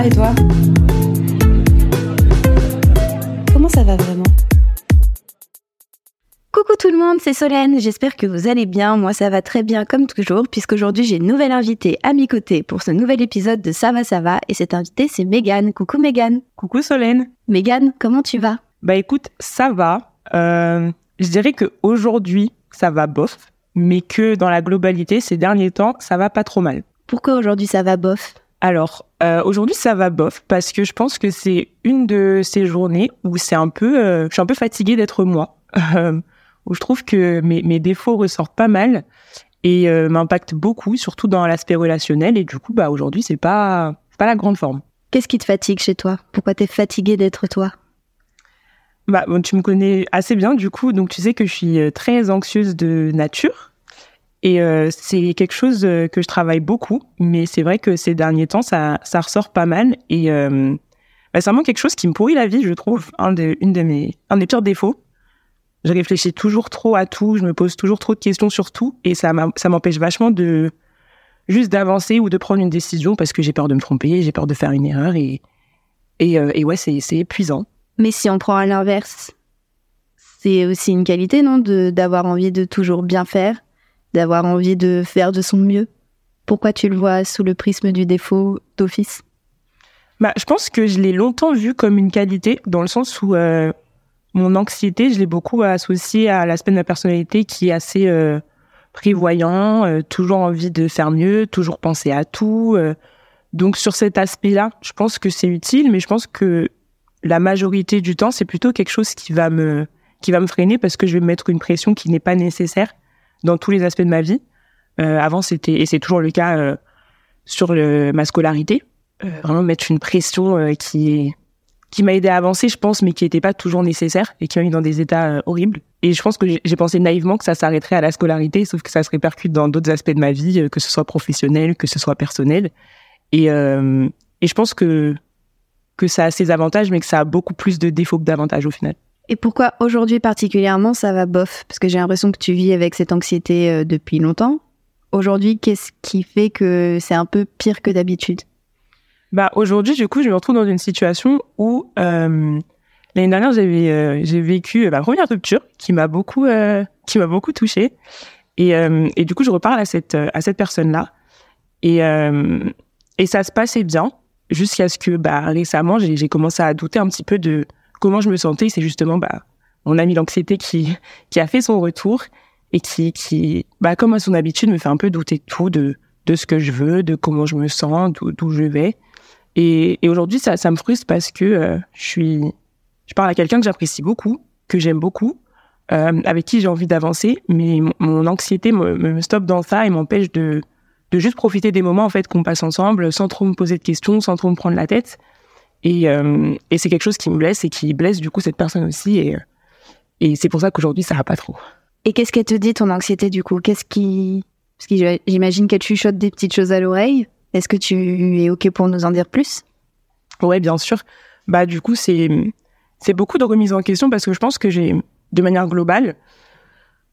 va et toi Comment ça va vraiment Coucou tout le monde, c'est Solène, j'espère que vous allez bien, moi ça va très bien comme toujours, puisqu'aujourd'hui j'ai une nouvelle invitée à mes côtés pour ce nouvel épisode de Ça va, ça va, et cette invitée c'est Megan. Coucou Megan. Coucou Solène. Megan, comment tu vas? Bah écoute, ça va. Euh, je dirais que aujourd'hui ça va bof, mais que dans la globalité ces derniers temps ça va pas trop mal. Pourquoi aujourd'hui ça va bof? Alors euh, aujourd'hui ça va bof parce que je pense que c'est une de ces journées où c'est un peu, euh, je suis un peu fatiguée d'être moi. Euh, où je trouve que mes, mes défauts ressortent pas mal et euh, m'impactent beaucoup, surtout dans l'aspect relationnel. Et du coup, bah aujourd'hui, c'est pas pas la grande forme. Qu'est-ce qui te fatigue chez toi? Pourquoi t'es fatiguée d'être toi? Bah, bon, tu me connais assez bien, du coup, donc tu sais que je suis euh, très anxieuse de nature. Et euh, c'est quelque chose euh, que je travaille beaucoup, mais c'est vrai que ces derniers temps, ça, ça ressort pas mal. Et euh, bah, c'est vraiment quelque chose qui me pourrit la vie, je trouve, un de, une de mes, un des pires défauts. Je réfléchis toujours trop à tout, je me pose toujours trop de questions sur tout, et ça m'empêche vachement de juste d'avancer ou de prendre une décision parce que j'ai peur de me tromper, j'ai peur de faire une erreur, et, et, euh, et ouais, c'est épuisant. Mais si on prend à l'inverse, c'est aussi une qualité, non D'avoir envie de toujours bien faire, d'avoir envie de faire de son mieux. Pourquoi tu le vois sous le prisme du défaut d'office? Bah, je pense que je l'ai longtemps vu comme une qualité, dans le sens où euh, mon anxiété, je l'ai beaucoup associée à l'aspect de ma personnalité qui est assez euh, prévoyant, euh, toujours envie de faire mieux, toujours penser à tout. donc sur cet aspect-là, je pense que c'est utile, mais je pense que la majorité du temps, c'est plutôt quelque chose qui va me qui va me freiner parce que je vais me mettre une pression qui n'est pas nécessaire dans tous les aspects de ma vie. Euh, avant, c'était et c'est toujours le cas euh, sur le, ma scolarité euh, vraiment mettre une pression euh, qui qui m'a aidé à avancer, je pense, mais qui n'était pas toujours nécessaire et qui m'a mis dans des états euh, horribles. Et je pense que j'ai pensé naïvement que ça s'arrêterait à la scolarité, sauf que ça se répercute dans d'autres aspects de ma vie, que ce soit professionnel, que ce soit personnel. Et, et je pense que que ça a ses avantages, mais que ça a beaucoup plus de défauts que d'avantages au final. Et pourquoi aujourd'hui particulièrement ça va bof? Parce que j'ai l'impression que tu vis avec cette anxiété euh, depuis longtemps. Aujourd'hui, qu'est-ce qui fait que c'est un peu pire que d'habitude? Bah aujourd'hui, du coup, je me retrouve dans une situation où euh, l'année dernière, j'avais euh, j'ai vécu ma première rupture qui m'a beaucoup qui m'a beaucoup touchée. Et du coup, je reparle à cette à cette personne là et et ça se passait bien jusqu'à ce que bah récemment, j'ai j'ai commencé à douter un petit peu de comment je me sentais. C'est justement bah mon ami l'anxiété qui qui a fait son retour et qui qui bah comme à son habitude me fait un peu douter de tout de de ce que je veux, de comment je me sens, d'où je vais. Et, et aujourd'hui, ça, ça me frustre parce que euh, je suis, je parle à quelqu'un que j'apprécie beaucoup, que j'aime beaucoup, euh, avec qui j'ai envie d'avancer, mais mon, mon anxiété me, me stoppe dans ça et m'empêche de, de juste profiter des moments en fait qu'on passe ensemble, sans trop me poser de questions, sans trop me prendre la tête. Et, euh, et c'est quelque chose qui me blesse et qui blesse du coup cette personne aussi. Et, et c'est pour ça qu'aujourd'hui, ça va pas trop. Et qu'est-ce qu'elle te dit ton anxiété du coup? Qu'est-ce qui Parce que j'imagine qu'elle chuchote des petites choses à l'oreille. Est-ce que tu es ok pour nous en dire plus? Ouais, bien sûr. Bah du coup, c'est c'est beaucoup de remise en question parce que je pense que j'ai de manière globale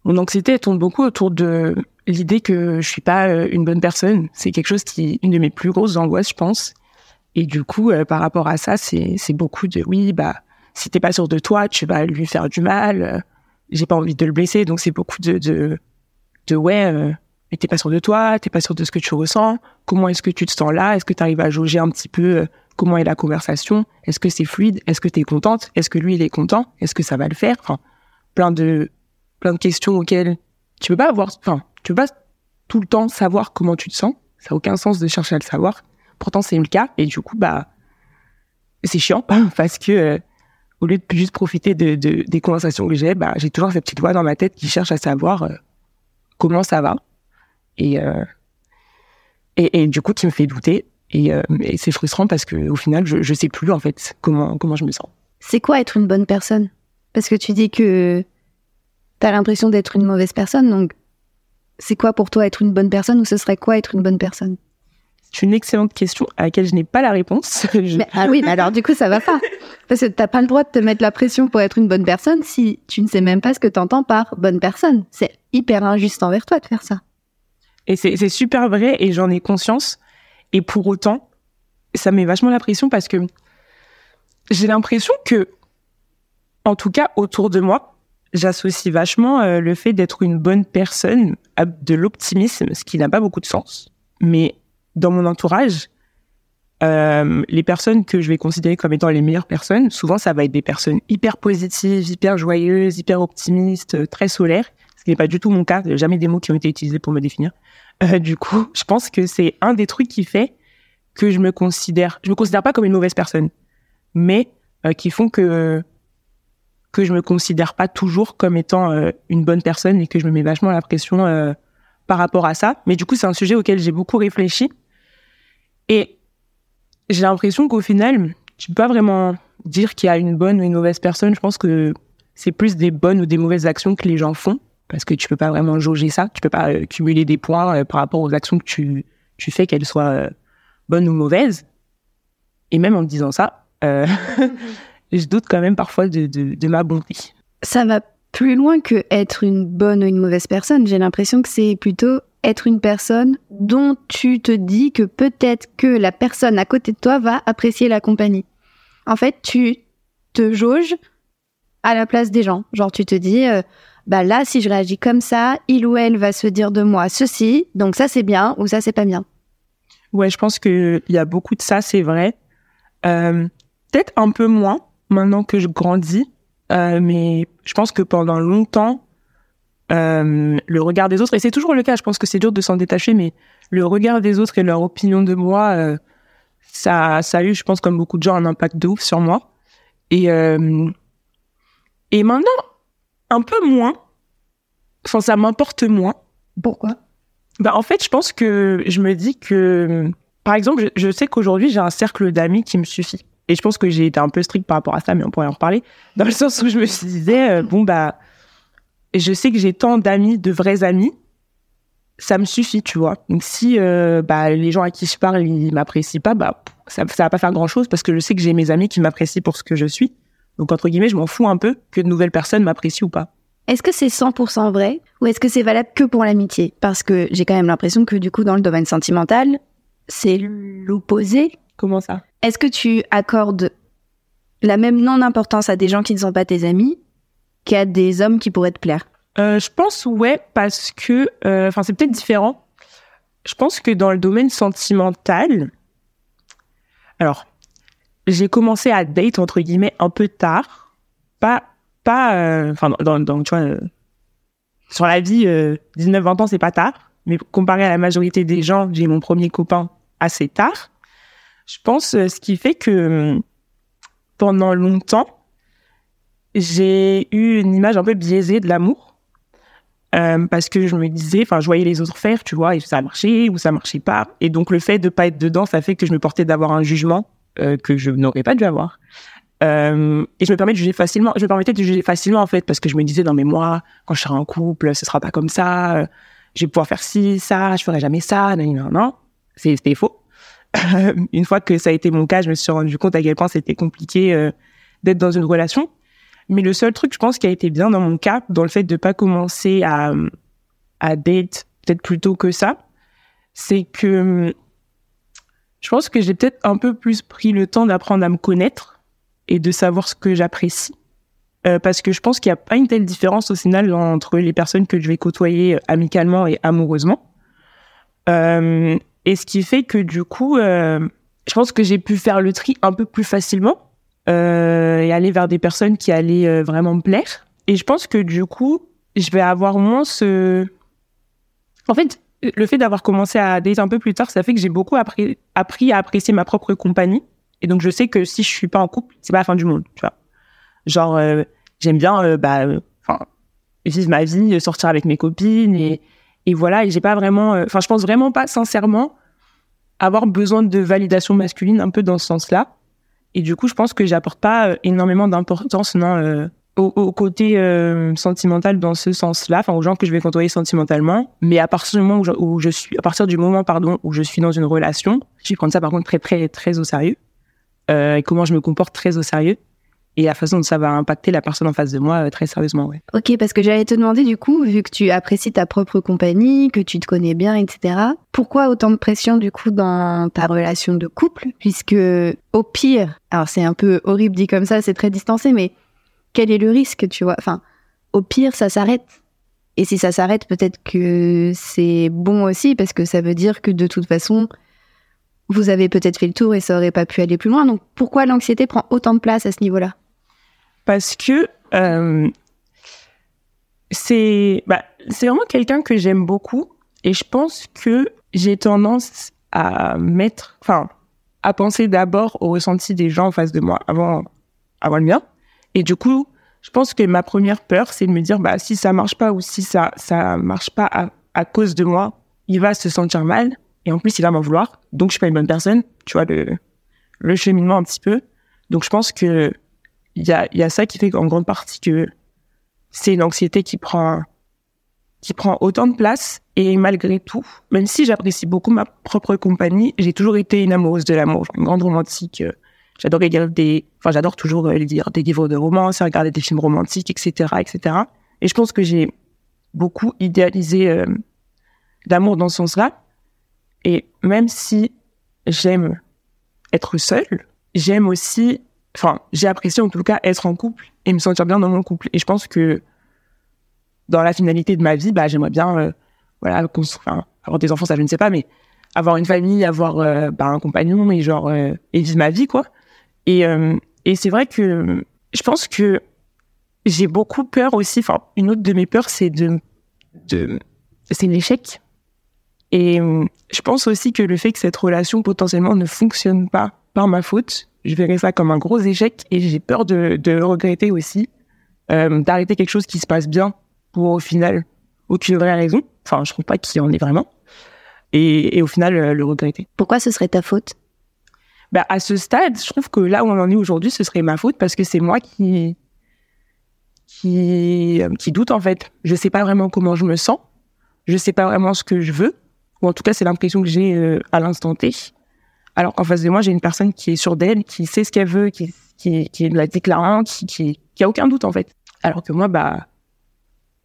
mon anxiété elle tourne beaucoup autour de l'idée que je suis pas euh, une bonne personne. C'est quelque chose qui est une de mes plus grosses angoisses, je pense. Et du coup, euh, par rapport à ça, c'est beaucoup de oui, bah si t'es pas sûr de toi, tu vas lui faire du mal. euh, J'ai pas envie de le blesser, donc c'est beaucoup de de de ouais. euh, mais t'es pas sûr de toi, t'es pas sûr de ce que tu ressens. Comment est-ce que tu te sens là? Est-ce que tu arrives à jauger un petit peu euh, comment est la conversation? Est-ce que c'est fluide? Est-ce que tu es contente? Est-ce que lui il est content? Est-ce que ça va le faire? Enfin, plein de plein de questions auxquelles tu peux pas avoir enfin, tu peux pas tout le temps savoir comment tu te sens. Ça a aucun sens de chercher à le savoir. Pourtant c'est le cas. Et du coup bah c'est chiant parce que euh, au lieu de juste profiter de, de des conversations que j'ai, bah j'ai toujours cette petite voix dans ma tête qui cherche à savoir euh, comment ça va. Et, euh, et du coup qui me fait douter. Et, et c'est frustrant parce que au final je je sais plus en fait comment comment je me sens. C'est quoi être une bonne personne? Parce que tu dis que t'as l'impression d'être une mauvaise personne, donc c'est quoi pour toi être une bonne personne ou ce serait quoi être une bonne personne? C'est une excellente question à laquelle je n'ai pas la réponse. Je- Mais- Ah oui, mais alors du coup ça va pas. Parce que t'as pas le droit de te mettre la pression pour être une bonne personne si tu ne sais même pas ce que t'entends par bonne personne. C'est hyper injuste envers toi de faire ça. Et c'est c'est super vrai et j'en ai conscience. Et pour autant, ça met vachement la pression parce que j'ai l'impression que, en tout cas, autour de moi, j'associe vachement euh, le fait d'être une bonne personne à de l'optimisme, ce qui n'a pas beaucoup de sens. Mais dans mon entourage, euh, les personnes que je vais considérer comme étant les meilleures personnes, souvent ça va être des personnes hyper positives, hyper joyeuses, hyper optimistes, euh, très solaires, ce qui n'est pas du tout mon cas. Jamais des mots qui ont été utilisés pour me définir. Euh, du coup, je pense que c'est un des trucs qui fait que je me considère, je me considère pas comme une mauvaise personne, mais qui font que que je me considère pas toujours comme étant une bonne personne et que je me mets vachement la pression par rapport à ça. Mais du coup, c'est un sujet auquel j'ai beaucoup réfléchi et j'ai l'impression qu'au final, tu peux pas vraiment dire qu'il y a une bonne ou une mauvaise personne. Je pense que c'est plus des bonnes ou des mauvaises actions que les gens font parce que tu peux pas vraiment jauger ça. Tu peux pas euh, cumuler des points euh, par rapport aux actions que tu, tu fais, qu'elles soient euh, bonnes ou mauvaises. Et même en me disant ça, je doute quand même parfois de, de, de ma bonté. Ça va plus loin que être une bonne ou une mauvaise personne. J'ai l'impression que c'est plutôt être une personne dont tu te dis que peut-être que la personne à côté de toi va apprécier la compagnie. En fait, tu te jauges à la place des gens. Genre, tu te dis, euh, bah là, si je réagis comme ça, il ou elle va se dire de moi ceci, donc ça c'est bien ou ça c'est pas bien. Ouais, je pense que il y a beaucoup de ça, c'est vrai. Euh, Peut-être un peu moins maintenant que je grandis, euh, mais je pense que pendant longtemps, euh, le regard des autres, et c'est toujours le cas, je pense que c'est dur de s'en détacher, mais le regard des autres et leur opinion de moi, euh, ça, ça a eu, je pense, comme beaucoup de gens, un impact de ouf sur moi. Et, euh, et maintenant, un peu moins. Enfin, ça m'importe moins. Pourquoi? Bah, en fait, je pense que je me dis que, par exemple, je, je sais qu'aujourd'hui, j'ai un cercle d'amis qui me suffit. Et je pense que j'ai été un peu stricte par rapport à ça, mais on pourrait en reparler. Dans le sens où je me suis disais, bon, bah, je sais que j'ai tant d'amis, de vrais amis, ça me suffit, tu vois. Donc, si euh, bah, les gens à qui je parle, ils m'apprécient pas, bah, ça, ça va pas faire grand chose parce que je sais que j'ai mes amis qui m'apprécient pour ce que je suis. Donc, entre guillemets, je m'en fous un peu que de nouvelles personnes m'apprécient ou pas. Est-ce que c'est 100% vrai ou est-ce que c'est valable que pour l'amitié? Parce que j'ai quand même l'impression que du coup, dans le domaine sentimental, c'est l'opposé. Comment ça? Est-ce que tu accordes la même non-importance à des gens qui ne sont pas tes amis qu'à des hommes qui pourraient te plaire? Euh, je pense ouais parce que euh, enfin c'est peut-être différent. Je pense que dans le domaine sentimental, alors j'ai commencé à date entre guillemets un peu tard, pas pas euh, enfin dans, dans tu vois euh, sur la vie 19-20 ans c'est pas tard, mais comparé à la majorité des gens j'ai mon premier copain assez tard. Je pense euh, ce qui fait que euh, pendant longtemps j'ai eu une image un peu biaisée de l'amour. Euh, parce que je me disais, enfin, je voyais les autres faire, tu vois, et ça marchait ou ça marchait pas. Et donc, le fait de pas être dedans, ça fait que je me portais d'avoir un jugement euh, que je n'aurais pas dû avoir. Euh, et je me permets de juger facilement. Je me permettais de juger facilement, en fait, parce que je me disais, non, mais moi, quand je serai en couple, ce sera pas comme ça. Je vais pouvoir faire ci, ça, je ferai jamais ça, non, non, non. C'était faux. une fois que ça a été mon cas, je me suis rendu compte à quel point c'était compliqué d'être dans une relation. Mais le seul truc, je pense, qui a été bien dans mon cas, dans le fait de pas commencer à, à date peut-être plus tôt que ça, c'est que hum, je pense que j'ai peut-être un peu plus pris le temps d'apprendre à me connaître et de savoir ce que j'apprécie. Euh, parce que je pense qu'il n'y a pas une telle différence au final entre les personnes que je vais côtoyer euh, amicalement et amoureusement. Euh, et ce qui fait que du coup, je pense que j'ai pu faire le tri un peu plus facilement et aller vers des personnes qui allaient euh, vraiment me plaire. Et je pense que du coup, je vais avoir moins ce... En fait, le fait d'avoir commencé à date un peu plus tard, ça fait que j'ai beaucoup appris, appris à apprécier ma propre compagnie. Et donc, je sais que si je suis pas en couple, c'est pas la fin du monde, tu vois. Genre, euh, j'aime bien, euh, bah, euh, enfin, vivre ma vie, euh, sortir avec mes copines et, et voilà. Et j'ai pas vraiment, euh, enfin, je pense vraiment pas sincèrement avoir besoin de validation masculine un peu dans ce sens-là. Et du coup, je pense que j'apporte pas euh, énormément d'importance non, euh, au, côté euh, sentimental dans ce sens-là, enfin aux gens que je vais côtoyer sentimentalement. Mais à partir du moment où je, suis, à partir du moment pardon où je suis dans une relation, je vais prendre ça par contre très très très au sérieux et comment je me comporte très au sérieux. Et la façon dont ça va impacter la personne en face de moi euh, très sérieusement. Ouais. Ok, parce que j'allais te demander du coup, vu que tu apprécies ta propre compagnie, que tu te connais bien, etc. Pourquoi autant de pression du coup dans ta relation de couple? Puisque au pire, alors c'est un peu horrible dit comme ça, c'est très distancé, mais quel est le risque, tu vois? Enfin, au pire, ça s'arrête. Et si ça s'arrête, peut-être que c'est bon aussi, parce que ça veut dire que de toute façon, vous avez peut-être fait le tour et ça aurait pas pu aller plus loin. Donc pourquoi l'anxiété prend autant de place à ce niveau-là? Parce que euh, c'est bah, c'est vraiment quelqu'un que j'aime beaucoup et je pense que j'ai tendance à mettre, enfin, à penser d'abord au ressenti des gens en face de moi avant, avant le mien. Et du coup, je pense que ma première peur, c'est de me dire, bah, si ça marche pas ou si ça, ça marche pas à, à cause de moi, il va se sentir mal et en plus, il va m'en vouloir. Donc, je suis pas une bonne personne. Tu vois, le, le cheminement un petit peu. Donc, je pense que il y a, y a ça qui fait qu'en grande partie c'est une anxiété qui prend, qui prend autant de place. Et malgré tout, même si j'apprécie beaucoup ma propre compagnie, j'ai toujours été une amoureuse de l'amour, une grande romantique. J'adore lire des, enfin, j'adore toujours lire des livres de romance, regarder des films romantiques, etc., etc. Et je pense que j'ai beaucoup idéalisé euh, l'amour dans ce sens-là. Et même si j'aime être seule, j'aime aussi, enfin, j'ai apprécié en tout cas être en couple et me sentir bien dans mon couple. Et je pense que dans la finalité de ma vie, bah, j'aimerais bien, euh, voilà, avoir des enfants, ça je ne sais pas, mais avoir une famille, avoir euh, bah, un compagnon et genre euh, vivre ma vie, quoi. Et, et c'est vrai que je pense que j'ai beaucoup peur aussi. Enfin, une autre de mes peurs, c'est de, c'est l'échec. Et je pense aussi que le fait que cette relation potentiellement ne fonctionne pas par ma faute, je verrais ça comme un gros échec et j'ai peur de, de le regretter aussi, euh, d'arrêter quelque chose qui se passe bien pour au final aucune vraie raison. Enfin, je trouve pas qu'il y en ait vraiment. Et, et au final, euh, le regretter. Pourquoi ce serait ta faute? Bah, à ce stade, je trouve que là où on en est aujourd'hui, ce serait ma faute parce que c'est moi qui qui qui doute en fait. Je sais pas vraiment comment je me sens. Je sais pas vraiment ce que je veux ou en tout cas c'est l'impression que j'ai euh, à l'instant T. Alors qu'en face de moi, j'ai une personne qui est sûre d'elle, qui sait ce qu'elle veut, qui, qui, qui est la déclarante, qui, qui, qui a aucun doute en fait. Alors que moi, bah,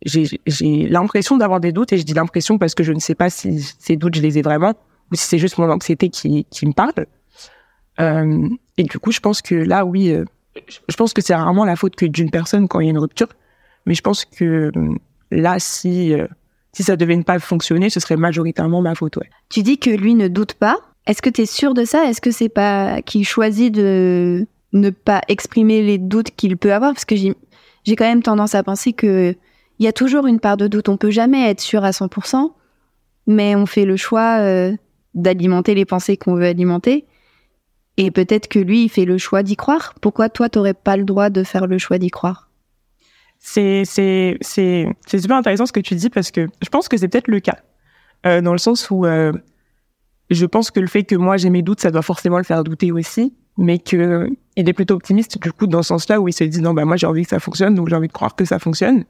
j'ai j'ai l'impression d'avoir des doutes et je dis l'impression parce que je ne sais pas si ces doutes je les ai vraiment ou si c'est juste mon anxiété qui, qui me parle. Euh, et du coup, je pense que là, oui, euh, je pense que c'est rarement la faute que d'une personne quand il y a une rupture, mais je pense que euh, là, si euh, si ça devait ne pas fonctionner, ce serait majoritairement ma faute. Ouais. Tu dis que lui ne doute pas. Est-ce que tu es sûr de ça? Est-ce que c'est pas qu'il choisit de ne pas exprimer les doutes qu'il peut avoir? Parce que j'ai quand même tendance à penser que il y a toujours une part de doute. On peut jamais être sûr à 100%, mais on fait le choix euh, d'alimenter les pensées qu'on veut alimenter. Et peut-être que lui, il fait le choix d'y croire. Pourquoi toi, t'aurais pas le droit de faire le choix d'y croire? C'est c'est c'est c'est super intéressant ce que tu dis parce que je pense que c'est peut-être le cas euh, dans le sens où euh, je pense que le fait que moi j'ai mes doutes, ça doit forcément le faire douter aussi, mais que il est plutôt optimiste du coup dans ce sens-là où il se dit non bah moi j'ai envie que ça fonctionne donc j'ai envie de croire que ça fonctionne.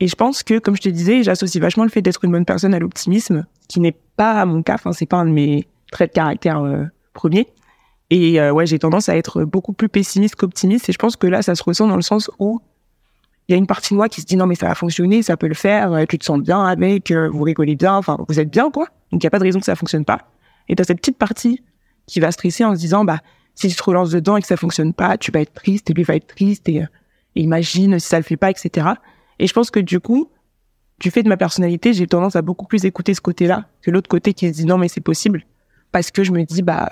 Et je pense que comme je te disais, j'associe vachement le fait d'être une bonne personne à l'optimisme, qui n'est pas mon cas, enfin c'est pas un de mes traits de caractère euh, premiers. Et euh, ouais, j'ai tendance à être beaucoup plus pessimiste qu'optimiste. Et je pense que là, ça se ressent dans le sens où il y a une partie de moi qui se dit non mais ça va fonctionner, ça peut le faire, euh, tu te sens bien avec, vous rigolez bien, enfin vous êtes bien quoi. Donc il y a pas de raison que ça fonctionne pas. Et t'as cette petite partie qui va stresser en se disant bah si tu te relances dedans et que ça fonctionne pas, tu vas être triste et lui va être triste et, euh, imagine si ça le fait pas, etc. Et je pense que du coup, du fait de ma personnalité, j'ai tendance à beaucoup plus écouter ce côté-là que l'autre côté qui se dit non mais c'est possible parce que je me dis bah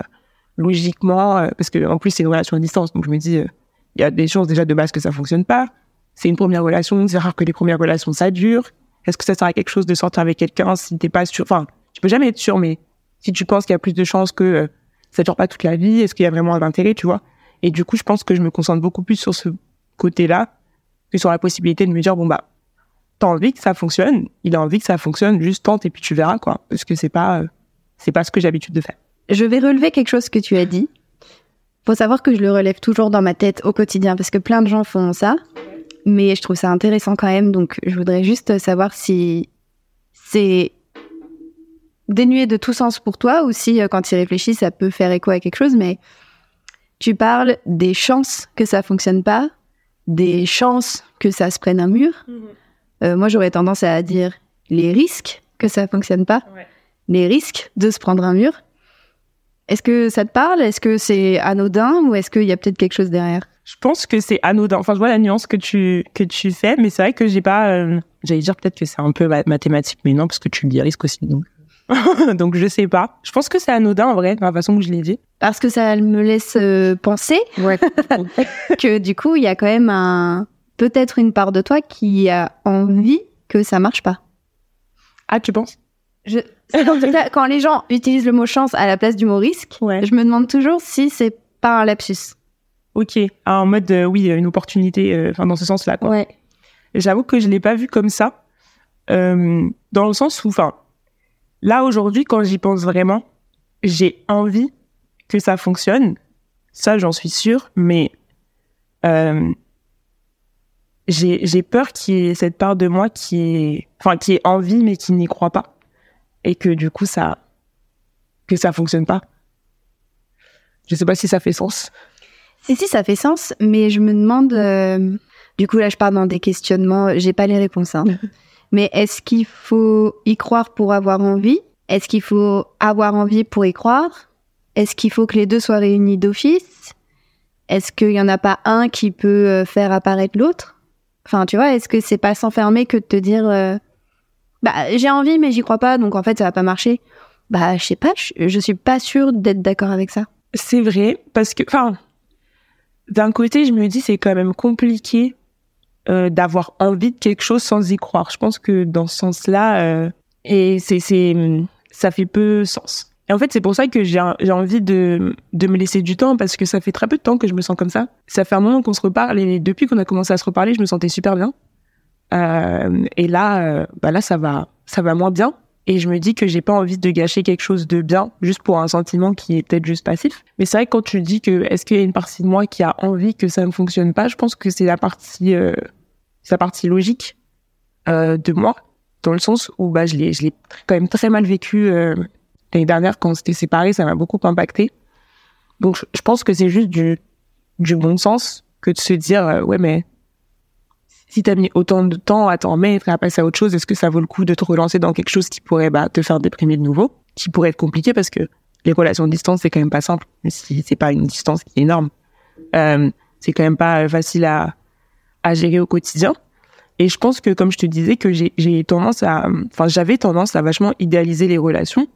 logiquement, euh, parce que en plus c'est une relation à distance, donc je me dis, euh, il y a des chances déjà de base que ça fonctionne pas. C'est une première relation, c'est rare que les premières relations ça dure. Est-ce que ça sert à quelque chose de sortir avec quelqu'un si t'es pas sûr? Enfin, tu peux jamais être sûr, mais si tu penses qu'il y a plus de chances que euh, ça dure pas toute la vie, est-ce qu'il y a vraiment un intérêt, tu vois? Et du coup, je pense que je me concentre beaucoup plus sur ce côté-là que sur la possibilité de me dire bon bah t'as envie que ça fonctionne, il a envie que ça fonctionne, juste tente et puis tu verras quoi, parce que c'est pas euh, c'est pas ce que j'ai l'habitude de faire. Je vais relever quelque chose que tu as dit. Faut savoir que je le relève toujours dans ma tête au quotidien parce que plein de gens font ça. Mais je trouve ça intéressant quand même. Donc, je voudrais juste savoir si c'est dénué de tout sens pour toi ou si, euh, quand tu y réfléchis, ça peut faire écho à quelque chose. Mais Tu parles des chances que ça fonctionne pas, des chances que ça se prenne un mur. Euh, moi, j'aurais tendance à dire les risques que ça fonctionne pas, Ouais. les risques de se prendre un mur. Est-ce que ça te parle? Est-ce que c'est anodin ou est-ce qu'il y a peut-être quelque chose derrière? Je pense que c'est anodin. Enfin, je vois la nuance que tu que tu fais, mais c'est vrai que j'ai pas. euh, J'allais dire peut-être que c'est un peu ma- mathématique, mais non, parce que tu le dis risque aussi. Donc, donc je sais pas. Je pense que c'est anodin en vrai, dans la façon que je l'ai dit. Parce que ça me laisse euh, penser Ouais. que du coup, il y a quand même un peut-être une part de toi qui a envie que ça marche pas. ah, tu penses? Je... En tout cas, quand les gens utilisent le mot chance à la place du mot risque, Ouais. je me demande toujours si c'est pas un lapsus. Ok. Ah, en mode euh, oui, une opportunité. euh, Enfin, dans ce sens-là. quoi. Ouais. J'avoue que je l'ai pas vu comme ça, euh, dans le sens où, enfin, là aujourd'hui, quand j'y pense vraiment, j'ai envie que ça fonctionne. Ça, j'en suis sûre, mais euh, j'ai peur qu'il y ait cette part de moi qui est, enfin, qui ait envie mais qui n'y croit pas, et que du coup ça que ça fonctionne pas. Je sais pas si ça fait sens. Si, si, ça fait sens, mais je me demande. euh, Du coup, là, je pars dans des questionnements. J'ai pas les réponses. hein. mais est-ce qu'il faut y croire pour avoir envie? Est-ce qu'il faut avoir envie pour y croire? Est-ce qu'il faut que les deux soient réunis d'office? Est-ce qu'il y en a pas un qui peut euh, faire apparaître l'autre? Enfin, tu vois, est-ce que c'est pas s'enfermer que de te dire, euh, bah, j'ai envie, mais j'y crois pas, donc en fait, ça va pas marcher. Bah, je sais pas, je, je suis pas sûre d'être d'accord avec ça. C'est vrai, parce que, d'un côté, je me dis, c'est quand même compliqué euh, d'avoir envie de quelque chose sans y croire. Je pense que dans ce sens-là, euh, et c'est, c'est, ça fait peu sens. Et en fait, c'est pour ça que j'ai, j'ai envie de, de me laisser du temps, parce que ça fait très peu de temps que je me sens comme ça. Ça fait un moment qu'on se reparle, et depuis qu'on a commencé à se reparler, je me sentais super bien. Euh, et là, euh, bah là, ça va, ça va moins bien. Et je me dis que j'ai pas envie de gâcher quelque chose de bien juste pour un sentiment qui est peut-être juste passif. Mais c'est vrai que quand tu dis que est-ce qu'il y a une partie de moi qui a envie que ça ne fonctionne pas, je pense que c'est la partie, euh, la partie logique euh, de moi, dans le sens où bah je l'ai, quand même très mal vécu euh, l'année dernière quand on s'était séparés, ça m'a beaucoup impacté. Donc je, pense que c'est juste du du bon sens que de se dire euh, ouais mais si t'as mis autant de temps à t'en mettre et à passer à autre chose, est-ce que ça vaut le coup de te relancer dans quelque chose qui pourrait bah, te faire déprimer de nouveau, qui pourrait être compliqué parce que les relations de distance c'est quand même pas simple, même si c'est pas une distance qui est énorme. Euh, c'est quand même pas facile à à gérer au quotidien. Et je pense que comme je te disais que j'ai tendance à, enfin j'avais tendance à vachement idéaliser les relations.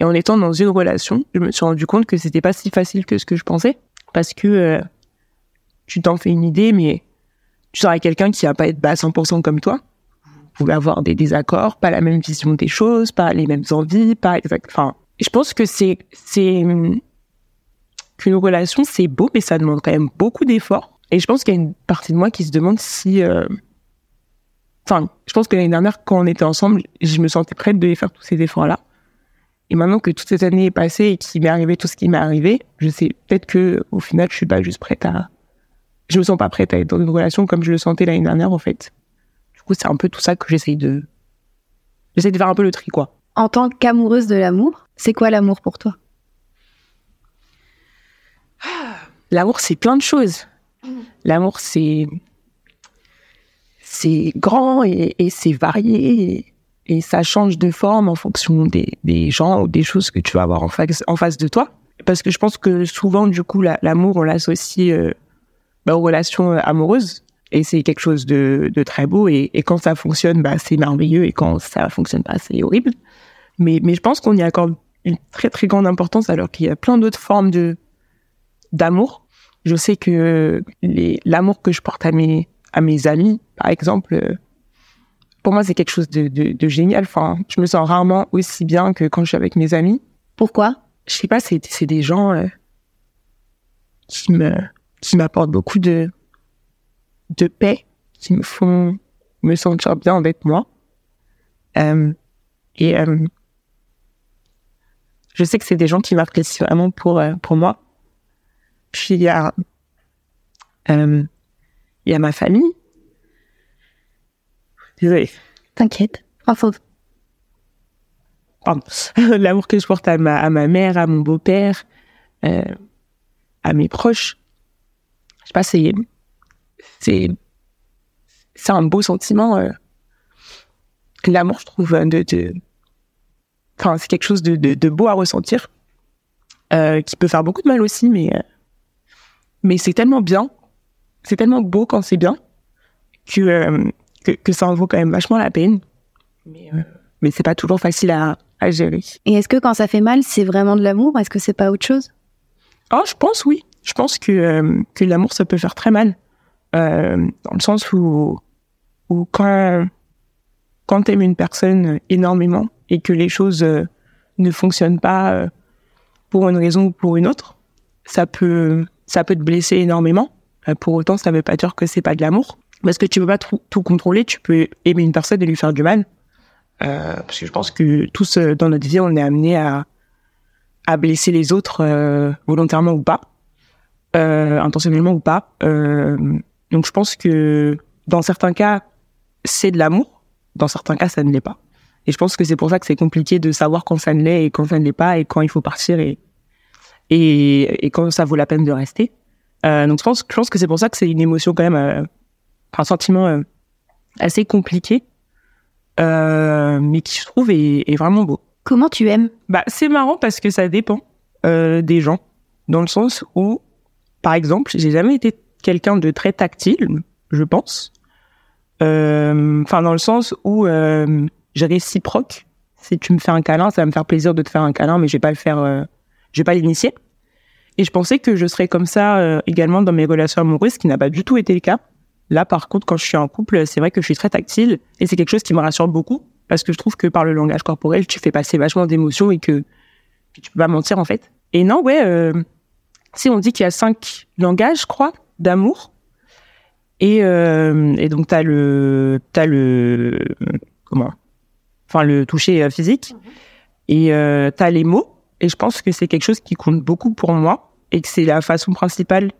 Et en étant dans une relation, je me suis rendu compte que c'était pas si facile que ce que je pensais, parce que euh, tu t'en fais une idée, mais tu seras quelqu'un qui va pas être à 100% comme toi. Vous pouvez avoir des désaccords, pas la même vision des choses, pas les mêmes envies, pas exact. Enfin, je pense que c'est c'est qu'une relation c'est beau, mais ça demande quand même beaucoup d'efforts. Et je pense qu'il y a une partie de moi qui se demande si, euh, enfin, je pense que l'année dernière quand on était ensemble, je me sentais prête de faire tous ces efforts-là. Et maintenant que toute cette année est passée et qu'il m'est arrivé tout ce qui m'est arrivé, je sais peut-être que au final je suis pas juste prête à je me sens pas prête à être dans une relation comme je le sentais l'année dernière en fait. Du coup, c'est un peu tout ça que j'essaye de j'essaye de faire un peu le tri quoi. En tant qu'amoureuse de l'amour, c'est quoi l'amour pour toi? L'amour, c'est plein de choses. L'amour, c'est c'est grand et, et c'est varié et, et ça change de forme en fonction des, des gens ou des choses que tu vas avoir en face, en face de toi. Parce que je pense que souvent, du coup, la- l'amour, on l'associe euh, bah, aux relations euh, amoureuses et c'est quelque chose de, de très beau et, et quand ça fonctionne, bah, c'est merveilleux et quand ça fonctionne pas, c'est horrible. Mais, mais je pense qu'on y accorde une très très grande importance alors qu'il y a plein d'autres formes de d'amour. Je sais que les- l'amour que je porte à mes à mes amis, par exemple, euh, pour moi c'est quelque chose de, de, de génial. Enfin, je me sens rarement aussi bien que quand je suis avec mes amis. Pourquoi? Je sais pas, c'est c'est des gens euh, qui me qui m'apportent beaucoup de de paix, qui me font me sentir bien avec moi. Euh, et euh, je sais que c'est des gens qui m'apprécient vraiment pour euh, pour moi. Puis il y a euh, il y a ma famille. Désolée. T'inquiète. Enfin, l'amour que je porte à ma, à ma mère, à mon beau-père. Euh, à mes proches. Je sais pas, c'est c'est c'est un beau sentiment. euh. L'amour, je trouve, de, de enfin, c'est quelque chose de, de, de beau à ressentir, euh, qui peut faire beaucoup de mal aussi, mais euh, mais c'est tellement bien, c'est tellement beau quand c'est bien que, euh, que que ça en vaut quand même vachement la peine. Mais euh, mais c'est pas toujours facile à à gérer. Et est-ce que quand ça fait mal, c'est vraiment de l'amour? Est-ce que c'est pas autre chose? Oh, je pense oui. Je pense que euh, que l'amour ça peut faire très mal, euh, dans le sens où où quand quand t'aimes une personne énormément et que les choses euh, ne fonctionnent pas pour une raison ou pour une autre, ça peut ça peut te blesser énormément. Euh, pour autant, ça veut pas dire que c'est pas de l'amour, parce que tu peux pas tout, contrôler. Tu peux aimer une personne et lui faire du mal. Euh, parce que je pense que tous euh, dans notre vie, on est amené à à blesser les autres volontairement ou pas, intentionnellement ou pas. Donc je pense que dans certains cas, c'est de l'amour, dans certains cas, ça ne l'est pas. Et je pense que c'est pour ça que c'est compliqué de savoir quand ça ne l'est et quand ça ne l'est pas et quand il faut partir et, et quand ça vaut la peine de rester. Euh, donc je pense, je pense que c'est pour ça que c'est une émotion quand même, euh, un sentiment euh, assez compliqué, mais qui je trouve est, est vraiment beau. Comment tu aimes? Bah, c'est marrant parce que ça dépend des gens, dans le sens où, par exemple, j'ai jamais été quelqu'un de très tactile, je pense. Enfin, dans le sens où je réciproque. Si tu me fais un câlin, ça va me faire plaisir de te faire un câlin, mais je vais pas le faire, je vais pas l'initier. Et je pensais que je serais comme ça euh, également dans mes relations amoureuses, ce qui n'a pas du tout été le cas. Là, par contre, quand je suis en couple, c'est vrai que je suis très tactile et c'est quelque chose qui me rassure beaucoup parce que je trouve que par le langage corporel, tu fais passer vachement d'émotions et que, que tu peux pas mentir en fait. Et non, ouais, euh, si on dit qu'il y a cinq langages, je crois, d'amour. Et, euh, et donc t'as le, t'as le, comment, enfin le toucher euh, physique. Et euh, t'as les mots. Et je pense que c'est quelque chose qui compte beaucoup pour moi et que c'est la façon principale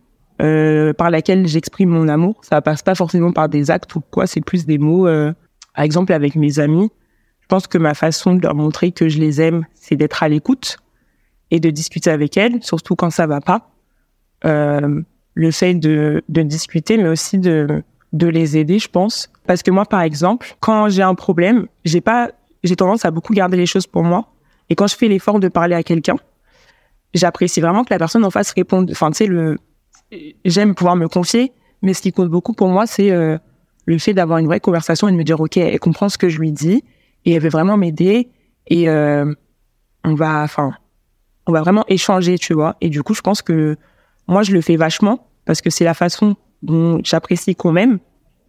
euh, par laquelle j'exprime mon amour. Ça passe pas forcément par des actes ou quoi, c'est plus des mots. Euh, par exemple, avec mes amis, je pense que ma façon de leur montrer que je les aime, c'est d'être à l'écoute et de discuter avec elles, surtout quand ça va pas. Euh, le fait de, discuter, mais aussi de, de les aider, je pense. Parce que moi, par exemple, quand j'ai un problème, j'ai pas, j'ai tendance à beaucoup garder les choses pour moi. Et quand je fais l'effort de parler à quelqu'un, j'apprécie vraiment que la personne en face réponde. Enfin, tu sais, le, j'aime pouvoir me confier, mais ce qui compte beaucoup pour moi, c'est euh, le fait d'avoir une vraie conversation et de me dire, ok, elle comprend ce que je lui dis et elle veut vraiment m'aider et euh, on va, enfin, on va vraiment échanger, tu vois. Et du coup, je pense que moi, je le fais vachement parce que c'est la façon dont j'apprécie qu'on m'aime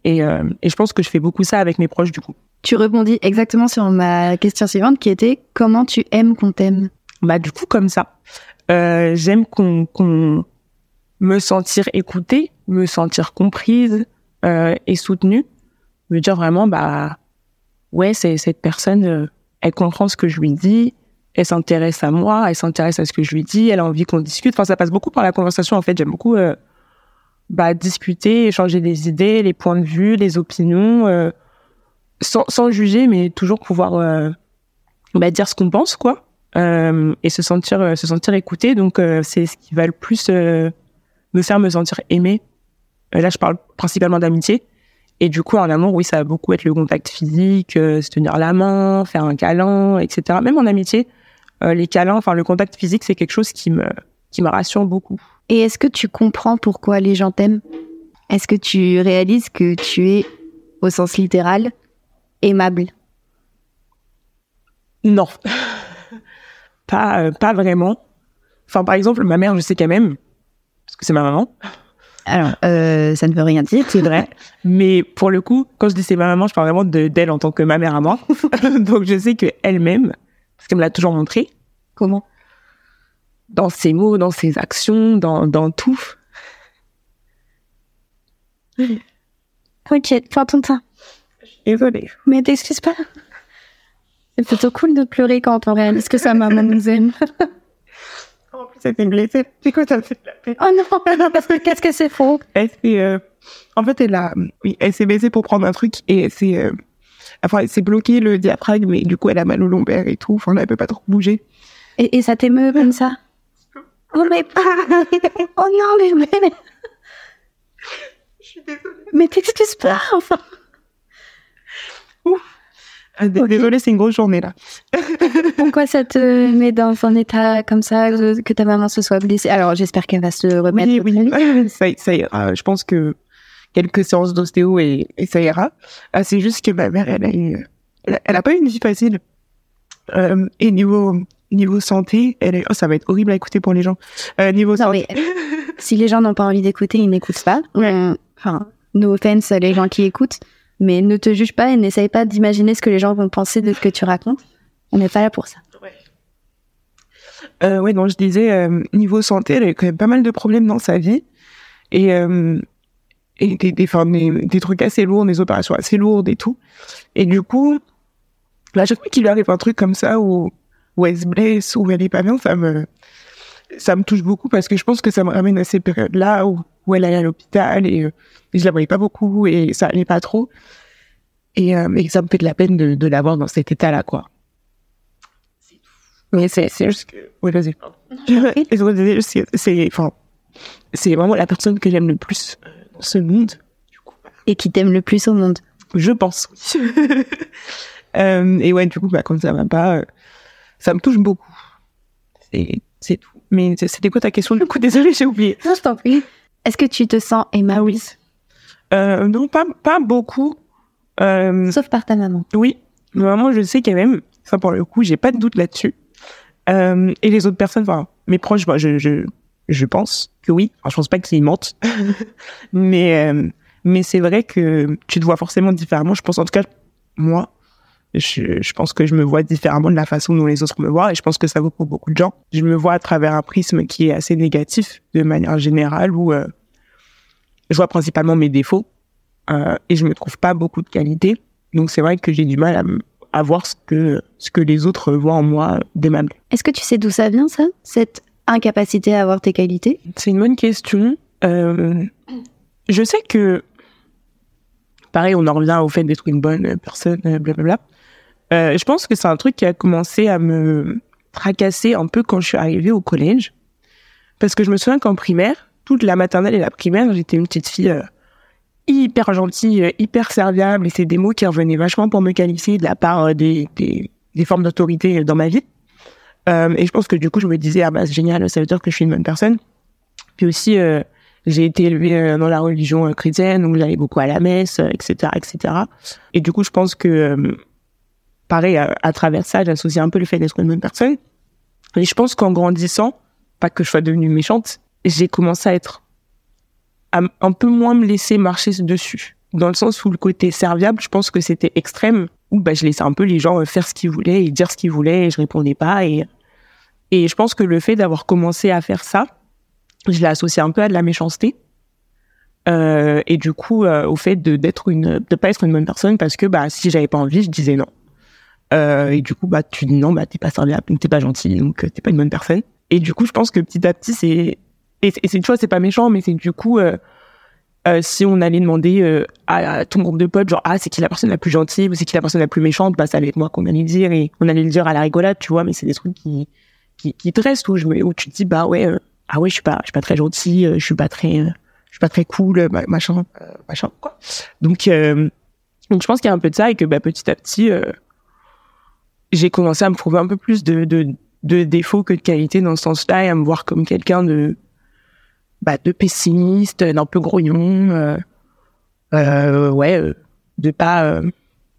et, euh, et je pense que je fais beaucoup ça avec mes proches, du coup. Tu répondis exactement sur ma question suivante qui était comment tu aimes qu'on t'aime? Bah du coup comme ça, euh, j'aime qu'on me sentir écoutée, me sentir comprise euh, et soutenue, me dire vraiment bah ouais c'est cette personne, euh, elle comprend ce que je lui dis, elle s'intéresse à moi, elle s'intéresse à ce que je lui dis, elle a envie qu'on discute. Enfin ça passe beaucoup par la conversation en fait. J'aime beaucoup bah discuter, échanger des idées, les points de vue, les opinions. Sans, sans juger, mais toujours pouvoir euh, bah, dire ce qu'on pense, quoi, euh, et se sentir euh, se sentir écouté. Donc euh, c'est ce qui va le plus me faire me sentir aimé. Là, je parle principalement d'amitié. Et du coup, en amour, oui, ça va beaucoup être le contact physique, se tenir la main, faire un câlin, etc. Même en amitié, les câlins, enfin le contact physique, c'est quelque chose qui me qui me rassure beaucoup. Et est-ce que tu comprends pourquoi les gens t'aiment? Est-ce que tu réalises que tu es, au sens littéral, aimable? Non, pas euh, pas vraiment. Enfin, par exemple, ma mère, je sais qu'elle m'aime parce que c'est ma maman. Alors, euh, ça ne veut rien dire, c'est vrai. Mais pour le coup, quand je dis c'est ma maman, je parle vraiment de d'elle en tant que ma mère à moi. Donc je sais qu'elle m'aime parce qu'elle me l'a toujours montré Comment? Dans ses mots, dans ses actions, dans dans tout. Ok, prends ton temps. Désolée. Mais t'excuses pas. C'est plutôt cool de pleurer quand on réalise que sa maman nous aime. En plus, elle s'est blessée. C'est quoi ça me fait de la peine? Oh non, parce que qu'est-ce que c'est faux? Elle s'est, euh, en fait, elle a, oui, elle s'est baissée pour prendre un truc et elle s'est, euh, enfin, elle s'est bloqué le diaphragme et du coup, elle a mal au lombaire et tout. Enfin, là, elle peut pas trop bouger. et, et ça t'émeut comme ça? Oh mais Oh non mais mais Je suis désolée. mais t'excuses pas enfin. Ah. Désolée, c'est une grosse journée là. Pourquoi ça te met dans un état comme ça que que ta maman se soit blessée? Alors j'espère qu'elle va se remettre. Oui, oui, ça, ça ira. Je pense que quelques séances d'ostéo et, et ça ira. Ah, c'est juste que ma mère, elle a eu, elle a, elle a pas eu une vie facile. Euh, et niveau niveau santé, elle est, oh, ça va être horrible à écouter pour les gens. Euh, niveau Non santé, mais si les gens n'ont pas envie d'écouter, ils n'écoutent pas. Euh, Enfin, no offense les gens qui écoutent, mais ne te juge pas et n'essaye pas d'imaginer ce que les gens vont penser de ce que tu racontes. On n'est pas là pour ça. Euh, ouais, donc je disais, euh, niveau santé, elle a quand même pas mal de problèmes dans sa vie. Et, euh, et des, des, enfin, des, des trucs assez lourds, des opérations assez lourdes et tout. Et du coup, là, à chaque fois qu'il lui arrive un truc comme ça, où, où elle se blesse, où elle est pas bien, ça me, ça me touche beaucoup parce que je pense que ça me ramène à ces périodes-là où, où elle allait à l'hôpital et, euh, et je la voyais pas beaucoup et ça allait pas trop. Et, euh, et ça me fait de la peine de, de l'avoir dans cet état-là, quoi. Mais c'est, c'est juste que, ouais, vas-y. C'est- enfin, c'est vraiment la personne que j'aime le plus euh, dans ce monde. Et qui t'aime le plus au monde. Je pense. euh, et ouais, du coup, bah, quand ça va pas, euh, ça me touche beaucoup. C'est, c'est tout. Mais c'était quoi ta question du coup? Désolée, j'ai oublié. Non, je t'en prie. Est-ce que tu te sens aimable? Euh, non, pas, pas beaucoup. Euh, Sauf par ta maman. oui, vraiment, je sais quand même. Ça, pour le coup, j'ai pas de doute là-dessus. Euh, et les autres personnes, enfin, mes proches, bah, je, je, je pense que oui. Enfin, je pense pas qu'ils mentent. mais, mais c'est vrai que tu te vois forcément différemment. Je pense, en tout cas, moi, je, je pense que je me vois différemment de la façon dont les autres me voient. Et je pense que ça vaut pour beaucoup de gens. Je me vois à travers un prisme qui est assez négatif, de manière générale, où euh, je vois principalement mes défauts. Euh, et je me trouve pas beaucoup de qualités. Donc c'est vrai que j'ai du mal à, voir ce que, ce que les autres voient en moi d'aimable. Est-ce que tu sais d'où ça vient, ça Cette incapacité à avoir tes qualités? C'est une bonne question. Euh, je sais que, pareil, on en revient au fait d'être une bonne personne, blablabla. Euh, je pense que c'est un truc qui a commencé à me tracasser un peu quand je suis arrivée au collège. Parce que je me souviens qu'en primaire, toute la maternelle et la primaire, j'étais une petite fille euh, hyper gentille, euh, hyper serviable, et c'est des mots qui revenaient vachement pour me qualifier de la part euh, des, des, des formes d'autorité dans ma vie. Euh, et je pense que du coup, je me disais, ah bah c'est génial, ça veut dire que je suis une bonne personne. Puis aussi, euh, j'ai été élevée dans la religion chrétienne, donc j'allais beaucoup à la messe, etc., etc. Et du coup, je pense que, pareil, à, à travers ça, j'associe un peu le fait d'être une bonne personne. Et je pense qu'en grandissant, pas que je sois devenue méchante, j'ai commencé à être à un peu moins me laisser marcher dessus. Dans le sens où le côté serviable, je pense que c'était extrême, où bah, je laissais un peu les gens euh, faire ce qu'ils voulaient et dire ce qu'ils voulaient et je répondais pas. Et, et je pense que le fait d'avoir commencé à faire ça, je l'ai associé un peu à de la méchanceté. Euh, et du coup, euh, au fait de d'être une, de pas être une bonne personne parce que bah si j'avais pas envie, je disais non. Euh, et du coup, bah tu dis non, bah t'es pas serviable, donc t'es pas gentil, donc euh, t'es pas une bonne personne. Et du coup, je pense que petit à petit, c'est et, c'est une fois, c'est pas méchant, mais c'est du coup, euh, euh, si on allait demander euh, à, à ton groupe de potes, genre ah c'est qui la personne la plus gentille ou c'est qui la personne la plus méchante, bah ça allait être moi qu'on allait le dire et on allait le dire à la rigolade, tu vois. Mais c'est des trucs qui qui, qui te restent où je où tu te dis bah ouais, euh, ah ouais, je suis pas, je suis pas très gentil, je suis pas très, je suis pas très cool, ma- machin, machin quoi. Donc donc je pense qu'il y a un peu de ça et que bah petit à petit j'ai commencé à me trouver un peu plus de, de, de défauts que de qualités dans ce sens-là et à me voir comme quelqu'un de, bah, de pessimiste, d'un peu grognon, euh, euh, ouais, euh, de pas,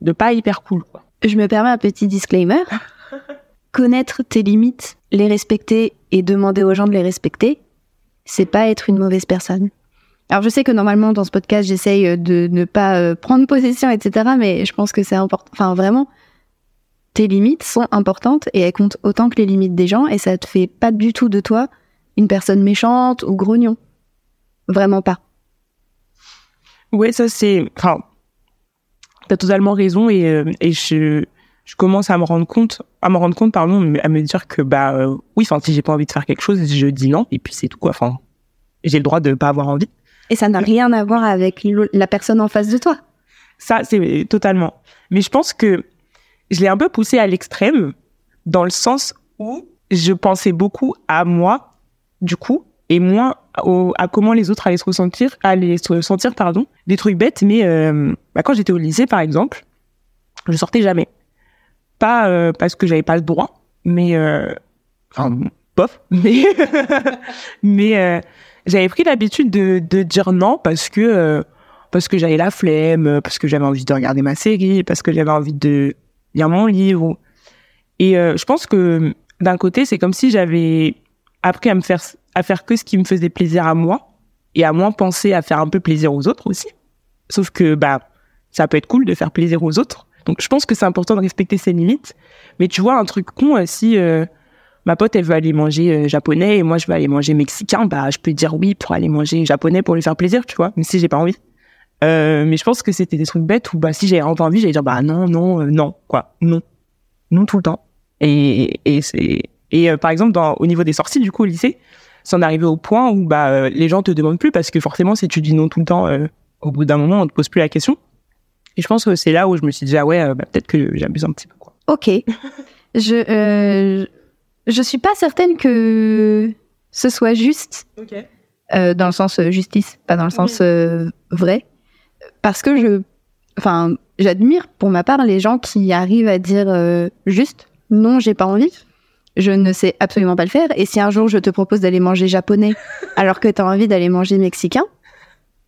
de pas hyper cool, quoi. Je me permets un petit disclaimer. Connaître tes limites, les respecter et demander aux gens de les respecter, c'est pas être une mauvaise personne. Alors je sais que normalement dans ce podcast j'essaye de ne pas prendre possession, etc. Mais je pense que c'est important. Enfin vraiment, tes limites sont importantes et elles comptent autant que les limites des gens et ça te fait pas du tout de toi une personne méchante ou grognon. Vraiment pas. Ouais, ça c'est, enfin, t'as totalement raison et, euh, et je, je commence à me rendre compte, à me rendre compte, pardon, à me dire que bah euh, oui, enfin si j'ai pas envie de faire quelque chose, je dis non et puis c'est tout quoi. Enfin, j'ai le droit de pas avoir envie. Et ça n'a rien à voir avec la personne en face de toi. Ça, c'est totalement. Mais je pense que je l'ai un peu poussé à l'extrême dans le sens où je pensais beaucoup à moi du coup, et moins à comment les autres allaient se ressentir, allaient se sentir, pardon, des trucs bêtes. Mais euh, bah, quand j'étais au lycée, par exemple, je sortais jamais. Pas euh, parce que j'avais pas le droit, mais euh, enfin, bof, mais mais euh, j'avais pris l'habitude de, de dire non parce que parce que j'avais la flemme, parce que j'avais envie de regarder ma série, parce que j'avais envie de lire mon livre. Et euh, je pense que d'un côté, c'est comme si j'avais appris à me faire à faire que ce qui me faisait plaisir à moi et à moins penser à faire un peu plaisir aux autres aussi. Sauf que bah ça peut être cool de faire plaisir aux autres. Donc je pense que c'est important de respecter ses limites. Mais tu vois un truc con euh, si euh, ma pote elle veut aller manger japonais et moi je veux aller manger mexicain, bah je peux dire oui pour aller manger japonais pour lui faire plaisir, tu vois, même si j'ai pas envie. Euh, mais je pense que c'était des trucs bêtes où bah si j'avais pas envie, j'allais dire bah non non euh, non quoi, non. Non tout le temps. Et et c'est et euh, par exemple dans au niveau des sorties du coup au lycée, c'en arrivé au point où bah euh, les gens te demandent plus parce que forcément si tu dis non tout le temps euh, au bout d'un moment on te pose plus la question. Et je pense que c'est là où je me suis dit ah ouais euh, bah, peut-être que j'abuse un petit peu quoi. Ok. je euh, je suis pas certaine que ce soit juste OK. euh, dans le sens justice, pas dans le sens euh, vrai, parce que je, enfin, j'admire pour ma part les gens qui arrivent à dire euh, juste non, j'ai pas envie. Je ne sais absolument pas le faire. Et si un jour je te propose d'aller manger japonais alors que tu as envie d'aller manger mexicain,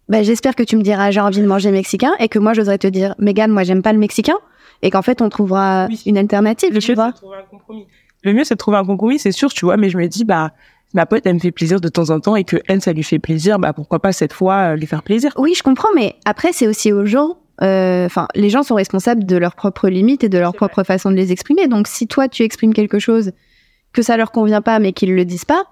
bah, j'espère que tu me diras j'ai envie de manger mexicain et que moi j'oserais te dire Megan, moi j'aime pas le mexicain et qu'en fait on trouvera Oui. une alternative, Le tu mieux, vois. c'est de trouver un compromis. Le mieux, c'est de trouver un compromis, c'est sûr, tu vois, mais je me dis, bah, ma pote, elle me fait plaisir de temps en temps et que elle, ça lui fait plaisir, bah, pourquoi pas cette fois euh, lui faire plaisir. Oui, je comprends, mais après, c'est aussi aux gens. euh, Enfin, les gens sont responsables de leurs propres limites et de leur propre façon de les exprimer. Donc, si toi, tu exprimes quelque chose que ça leur convient pas, mais qu'ils le disent pas,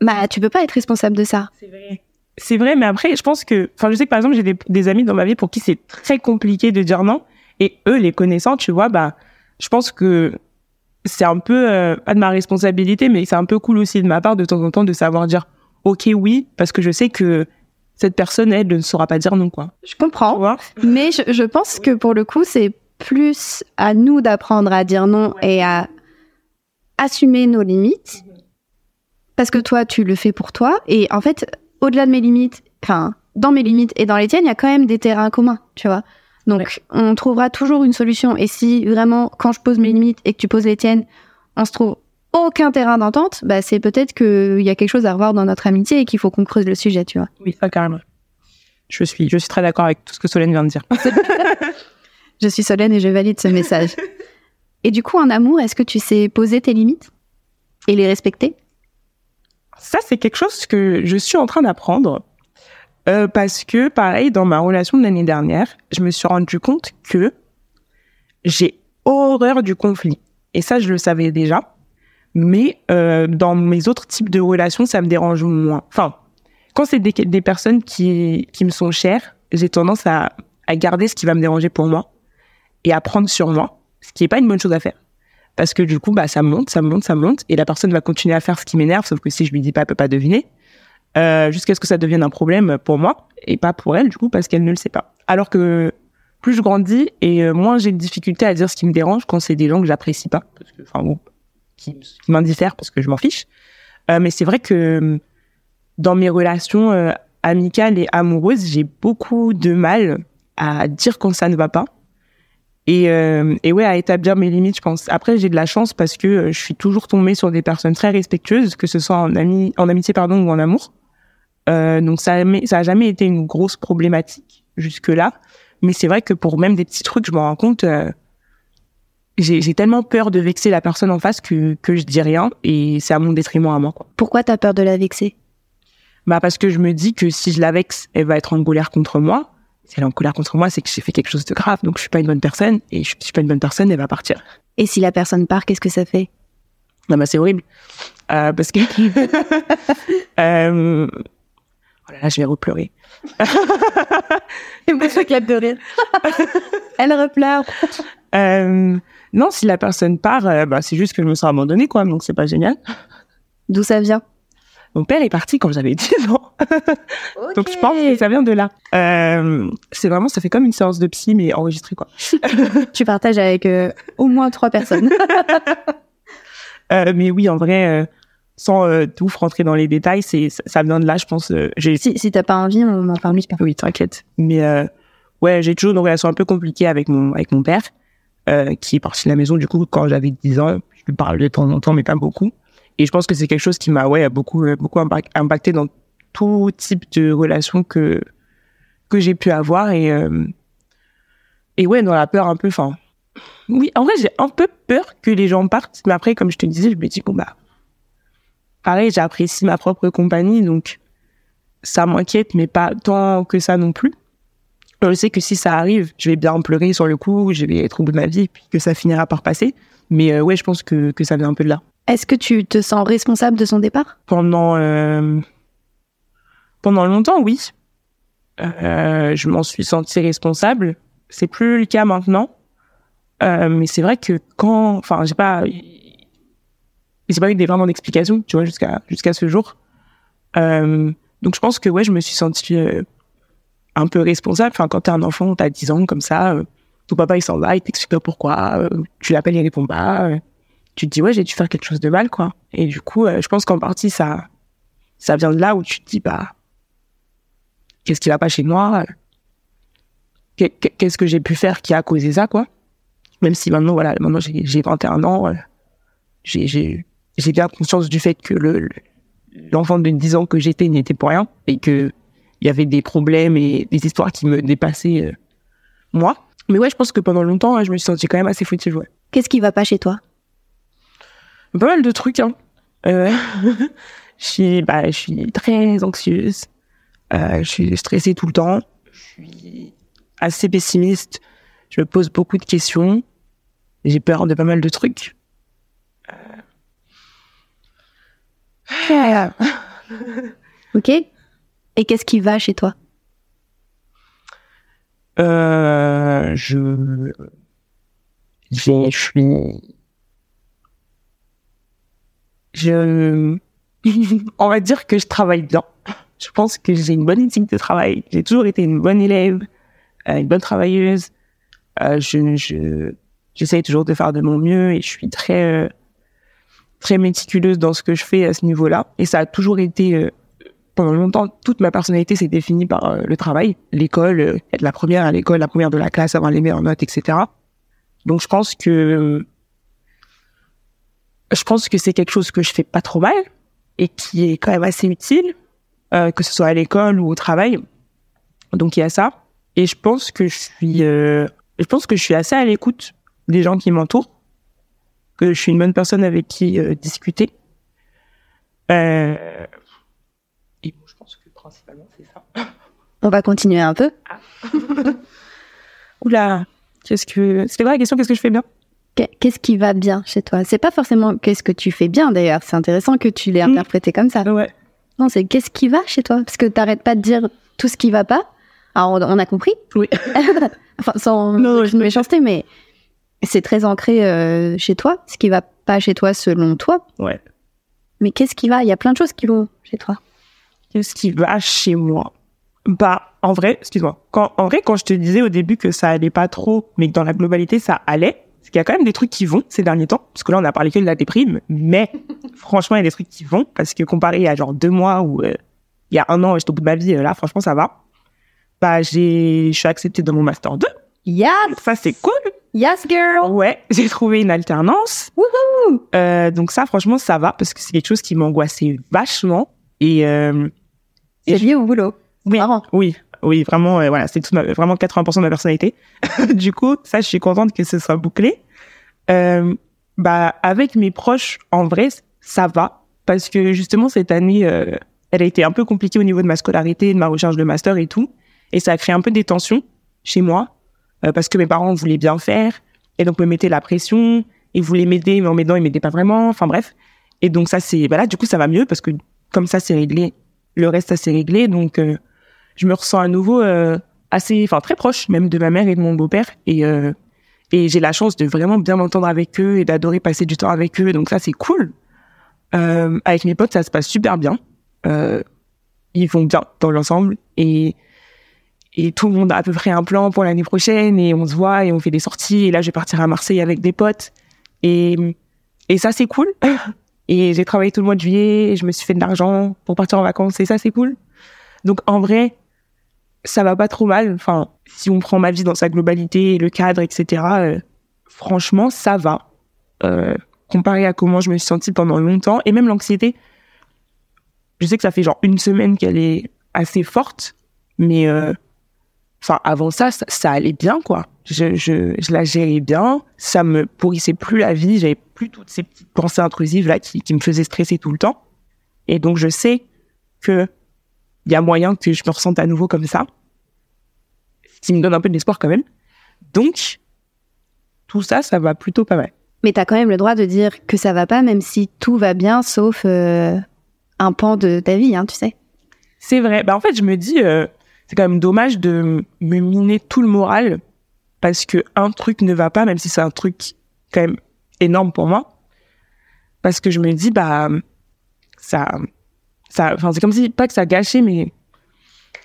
bah, tu peux pas être responsable de ça. C'est vrai. C'est vrai, mais après, je pense que, enfin, je sais que par exemple, j'ai des, des amis dans ma vie pour qui c'est très compliqué de dire non. Et eux, les connaissant, tu vois, bah, je pense que c'est un peu, euh, pas de ma responsabilité, mais c'est un peu cool aussi de ma part de temps en temps de savoir dire, OK, oui, parce que je sais que cette personne, elle, ne saura pas dire non, quoi. Je comprends, mais je, je pense que pour le coup, c'est plus à nous d'apprendre à dire non et à assumer nos limites. Parce que toi, tu le fais pour toi. Et en fait, au-delà de mes limites, enfin, dans mes limites et dans les tiennes, il y a quand même des terrains communs, tu vois. Donc, on trouvera toujours une solution. Et si vraiment, quand je pose mes limites et que tu poses les tiennes, on se trouve aucun terrain d'entente, bah, c'est peut-être qu'il y a quelque chose à revoir dans notre amitié et qu'il faut qu'on creuse le sujet, tu vois. Oui, ça, carrément. Je suis, je suis très d'accord avec tout ce que Solène vient de dire. Je suis Solène et je valide ce message. Et du coup, en amour, est-ce que tu sais poser tes limites et les respecter? Ça, c'est quelque chose que je suis en train d'apprendre. Euh, parce que, pareil, dans ma relation de l'année dernière, je me suis rendu compte que j'ai horreur du conflit. Et ça, je le savais déjà. Mais euh, dans mes autres types de relations, ça me dérange moins. Enfin, quand c'est des, personnes qui, qui me sont chères, j'ai tendance à, à garder ce qui va me déranger pour moi et à prendre sur moi, ce qui est pas une bonne chose à faire. Parce que du coup, bah, ça monte, ça monte, ça monte, et la personne va continuer à faire ce qui m'énerve, sauf que si je lui dis pas, elle peut pas deviner, euh, jusqu'à ce que ça devienne un problème pour moi, et pas pour elle, du coup, parce qu'elle ne le sait pas. Alors que plus je grandis, et euh, moins j'ai de difficulté à dire ce qui me dérange quand c'est des gens que j'apprécie pas, parce que, enfin, bon, qui, m'indiffèrent parce que je m'en fiche. Euh, mais c'est vrai que euh, dans mes relations amicales et amoureuses, j'ai beaucoup de mal à dire quand ça ne va pas. Et, euh, et ouais, à établir mes limites, je pense. Après, j'ai de la chance parce que je suis toujours tombée sur des personnes très respectueuses, que ce soit en, ami, en amitié pardon, ou en amour. Euh, donc ça, a jamais- ça a jamais été une grosse problématique jusque-là. Mais c'est vrai que pour même des petits trucs, je me rends compte, euh, j'ai j'ai tellement peur de vexer la personne en face que, que je dis rien et c'est à mon détriment à moi. Quoi. Pourquoi t'as peur de la vexer? Bah parce que je me dis que si je la vexe, elle va être en colère contre moi. Si elle est en colère contre moi, c'est que j'ai fait quelque chose de grave. Donc je suis pas une bonne personne et je suis pas une bonne personne, elle va partir. Et si la personne part, qu'est-ce que ça fait? Non, bah c'est horrible. Euh, parce que... Oh là là, je vais repleurer. Et moi, je claque de rire. Elle repleure. Euh... Non, si la personne part, euh, bah, c'est juste que je me sens abandonnée, quoi. Donc c'est pas génial. D'où ça vient? Mon père est parti quand j'avais 10 ans. Donc je pense que ça vient de là. Euh, c'est vraiment, ça fait comme une séance de psy, mais enregistrée, quoi. tu partages avec au moins trois personnes. Mais oui, en vrai, sans euh, tout rentrer dans les détails, c'est ça vient de là, je pense. euh, j'ai Si, si t'as pas envie, on m'en parle pas. oui, t'inquiète. Mais euh, ouais, j'ai toujours une relation un peu compliquée avec mon avec mon père, euh, qui est parti de la maison. Du coup, quand j'avais 10 ans, je lui parle de temps en temps, mais pas beaucoup. Et je pense que c'est quelque chose qui m'a ouais beaucoup euh, beaucoup impact- impacté dans tout type de relation que que j'ai pu avoir et euh, et ouais dans la peur un peu. Enfin, oui, en vrai, j'ai un peu peur que les gens partent, mais après, comme je te disais, je me dis bon bah pareil, j'apprécie ma propre compagnie, donc ça m'inquiète, mais pas tant que ça non plus. Je sais que si ça arrive, je vais bien pleurer sur le coup, je vais être au bout de ma vie, puis que ça finira par passer. Mais euh, ouais, je pense que, que ça vient un peu de là. Est-ce que tu te sens responsable de son départ? Pendant euh, pendant longtemps, oui. Euh, je m'en suis sentie responsable. C'est plus le cas maintenant. Euh, mais c'est vrai que quand, enfin, j'ai pas, j'ai pas eu des vraiment d'explications, tu vois, jusqu'à jusqu'à ce jour. Euh, donc je pense que ouais, je me suis sentie euh, un peu responsable. Enfin, quand t'es un enfant, t'as 10 ans comme ça, euh, ton papa il s'en va, il t'explique pas pourquoi, tu l'appelles, il répond pas. tu te dis ouais, j'ai dû faire quelque chose de mal, quoi. Et du coup, je pense qu'en partie ça, ça vient de là où tu te dis bah, qu'est-ce qui va pas chez moi Qu'est- Qu'est-ce que j'ai pu faire qui a causé ça, quoi Même si maintenant, voilà, maintenant j'ai j'ai 21 ans, j'ai j'ai bien conscience du fait que le le- l'enfant de 10 ans que j'étais n'était pour rien et que il y avait des problèmes et des histoires qui me dépassaient euh, moi. Mais ouais, je pense que pendant longtemps, ouais, je me suis sentie quand même assez fautive, ouais. Qu'est-ce qui va pas chez toi? Pas mal de trucs, hein. Euh, je suis, bah, je suis très anxieuse. Euh, je suis stressée tout le temps. Je suis assez pessimiste. Je me pose beaucoup de questions. J'ai peur de pas mal de trucs. Ok. Et qu'est-ce qui va chez toi? Euh, je, je suis, je, on va dire que je travaille bien. Je pense que j'ai une bonne éthique de travail. J'ai toujours été une bonne élève, euh, une bonne travailleuse. Euh, je, je, j'essaye toujours de faire de mon mieux et je suis très, euh, très méticuleuse dans ce que je fais à ce niveau-là. Et ça a toujours été, euh, pendant longtemps, toute ma personnalité s'est définie par euh, le travail, l'école, euh, être la première à l'école, la première de la classe, avoir les meilleures notes, etc. Donc je pense que je pense que c'est quelque chose que je fais pas trop mal et qui est quand même assez utile, que ce soit à l'école ou au travail. Donc il y a ça. Et je pense que je suis, je pense que je suis assez à l'écoute des gens qui m'entourent, que je suis une bonne personne avec qui euh, discuter. Euh, et bon, je pense que principalement c'est ça. On va continuer un peu. Oula, qu'est-ce que c'était quoi la question? Qu'est-ce que je fais bien? Qu'est- Qu'est-ce qui va bien chez toi? C'est pas forcément qu'est-ce que tu fais bien d'ailleurs. C'est intéressant que tu l'aies Mm. interprété comme ça. Ouais. Non, c'est qu'est-ce qui va chez toi? Parce que t'arrêtes pas de dire tout ce qui va pas. Alors, on, a compris. Oui. enfin, sans Non, aucune méchanceté, mais c'est très ancré euh, chez toi. Ce qui va pas chez toi selon toi. Ouais. Mais qu'est-ce qui va? Il y a plein de choses qui vont chez toi. Qu'est-ce qui va chez moi? Bah, en vrai, excuse-moi. Quand, en vrai, quand je te disais au début que ça allait pas trop, mais que dans la globalité ça allait, c'est qu'il y a quand même des trucs qui vont ces derniers temps. Parce que là, on a parlé que de la déprime, mais franchement, il y a des trucs qui vont parce que comparé à genre deux mois ou euh, il y a un an, j'étais au bout de ma vie, euh, là, franchement, ça va. Bah, j'ai, je suis acceptée dans mon master 2. Yes, Ça, c'est cool. Yes, girl. Ouais, j'ai trouvé une alternance. Euh, donc ça, franchement, ça va parce que c'est quelque chose qui m'angoissait vachement. Et euh, C'est lié au boulot. Oui. Marrant. Oui, oui, vraiment, euh, voilà, c'est ma, vraiment 80% de ma personnalité. du coup, ça, je suis contente que ce soit bouclé. Euh, bah, avec mes proches, en vrai, ça va, parce que justement cette année, euh, elle a été un peu compliquée au niveau de ma scolarité, de ma recherche de master et tout, et ça a créé un peu des tensions chez moi, euh, parce que mes parents voulaient bien faire, et donc me mettaient la pression, ils voulaient m'aider, mais en m'aidant, ils m'aidaient pas vraiment, enfin bref. Et donc ça, c'est, bah là, du coup, ça va mieux, parce que comme ça, c'est réglé, le reste, ça s'est réglé, donc euh, je me ressens à nouveau euh, assez, enfin très proche même de ma mère et de mon beau-père, et euh, et j'ai la chance de vraiment bien m'entendre avec eux et d'adorer passer du temps avec eux, donc ça c'est cool. Euh, avec mes potes, ça se passe super bien. Ils vont bien dans l'ensemble et et tout le monde a à peu près un plan pour l'année prochaine et on se voit et on fait des sorties et là je vais partir à Marseille avec des potes et et ça c'est cool. et j'ai travaillé tout le mois de juillet et je me suis fait de l'argent pour partir en vacances et ça c'est cool. Donc en vrai, ça va pas trop mal. Enfin, si on prend ma vie dans sa globalité, le cadre, etc. euh, franchement, ça va. Euh, comparé à comment je me suis sentie pendant longtemps et même l'anxiété. Je sais que ça fait genre une semaine qu'elle est assez forte, mais euh, enfin avant ça, ça, ça allait bien quoi. Je, je, je la gérais bien, ça me pourrissait plus la vie, j'avais plus toutes ces petites pensées intrusives là qui, qui me faisaient stresser tout le temps. Et donc je sais que il y a moyen que je me ressente à nouveau comme ça, ce qui me donne un peu d'espoir quand même. Donc tout ça, ça va plutôt pas mal. Mais t'as quand même le droit de dire que ça va pas, même si tout va bien, sauf euh, un pan de ta vie, hein, tu sais. C'est vrai. Bah en fait, je me dis, euh, c'est quand même dommage de me miner tout le moral parce que un truc ne va pas, même si c'est un truc quand même énorme pour moi. Parce que je me dis, bah ça, ça, enfin c'est comme si pas que ça gâchait, mais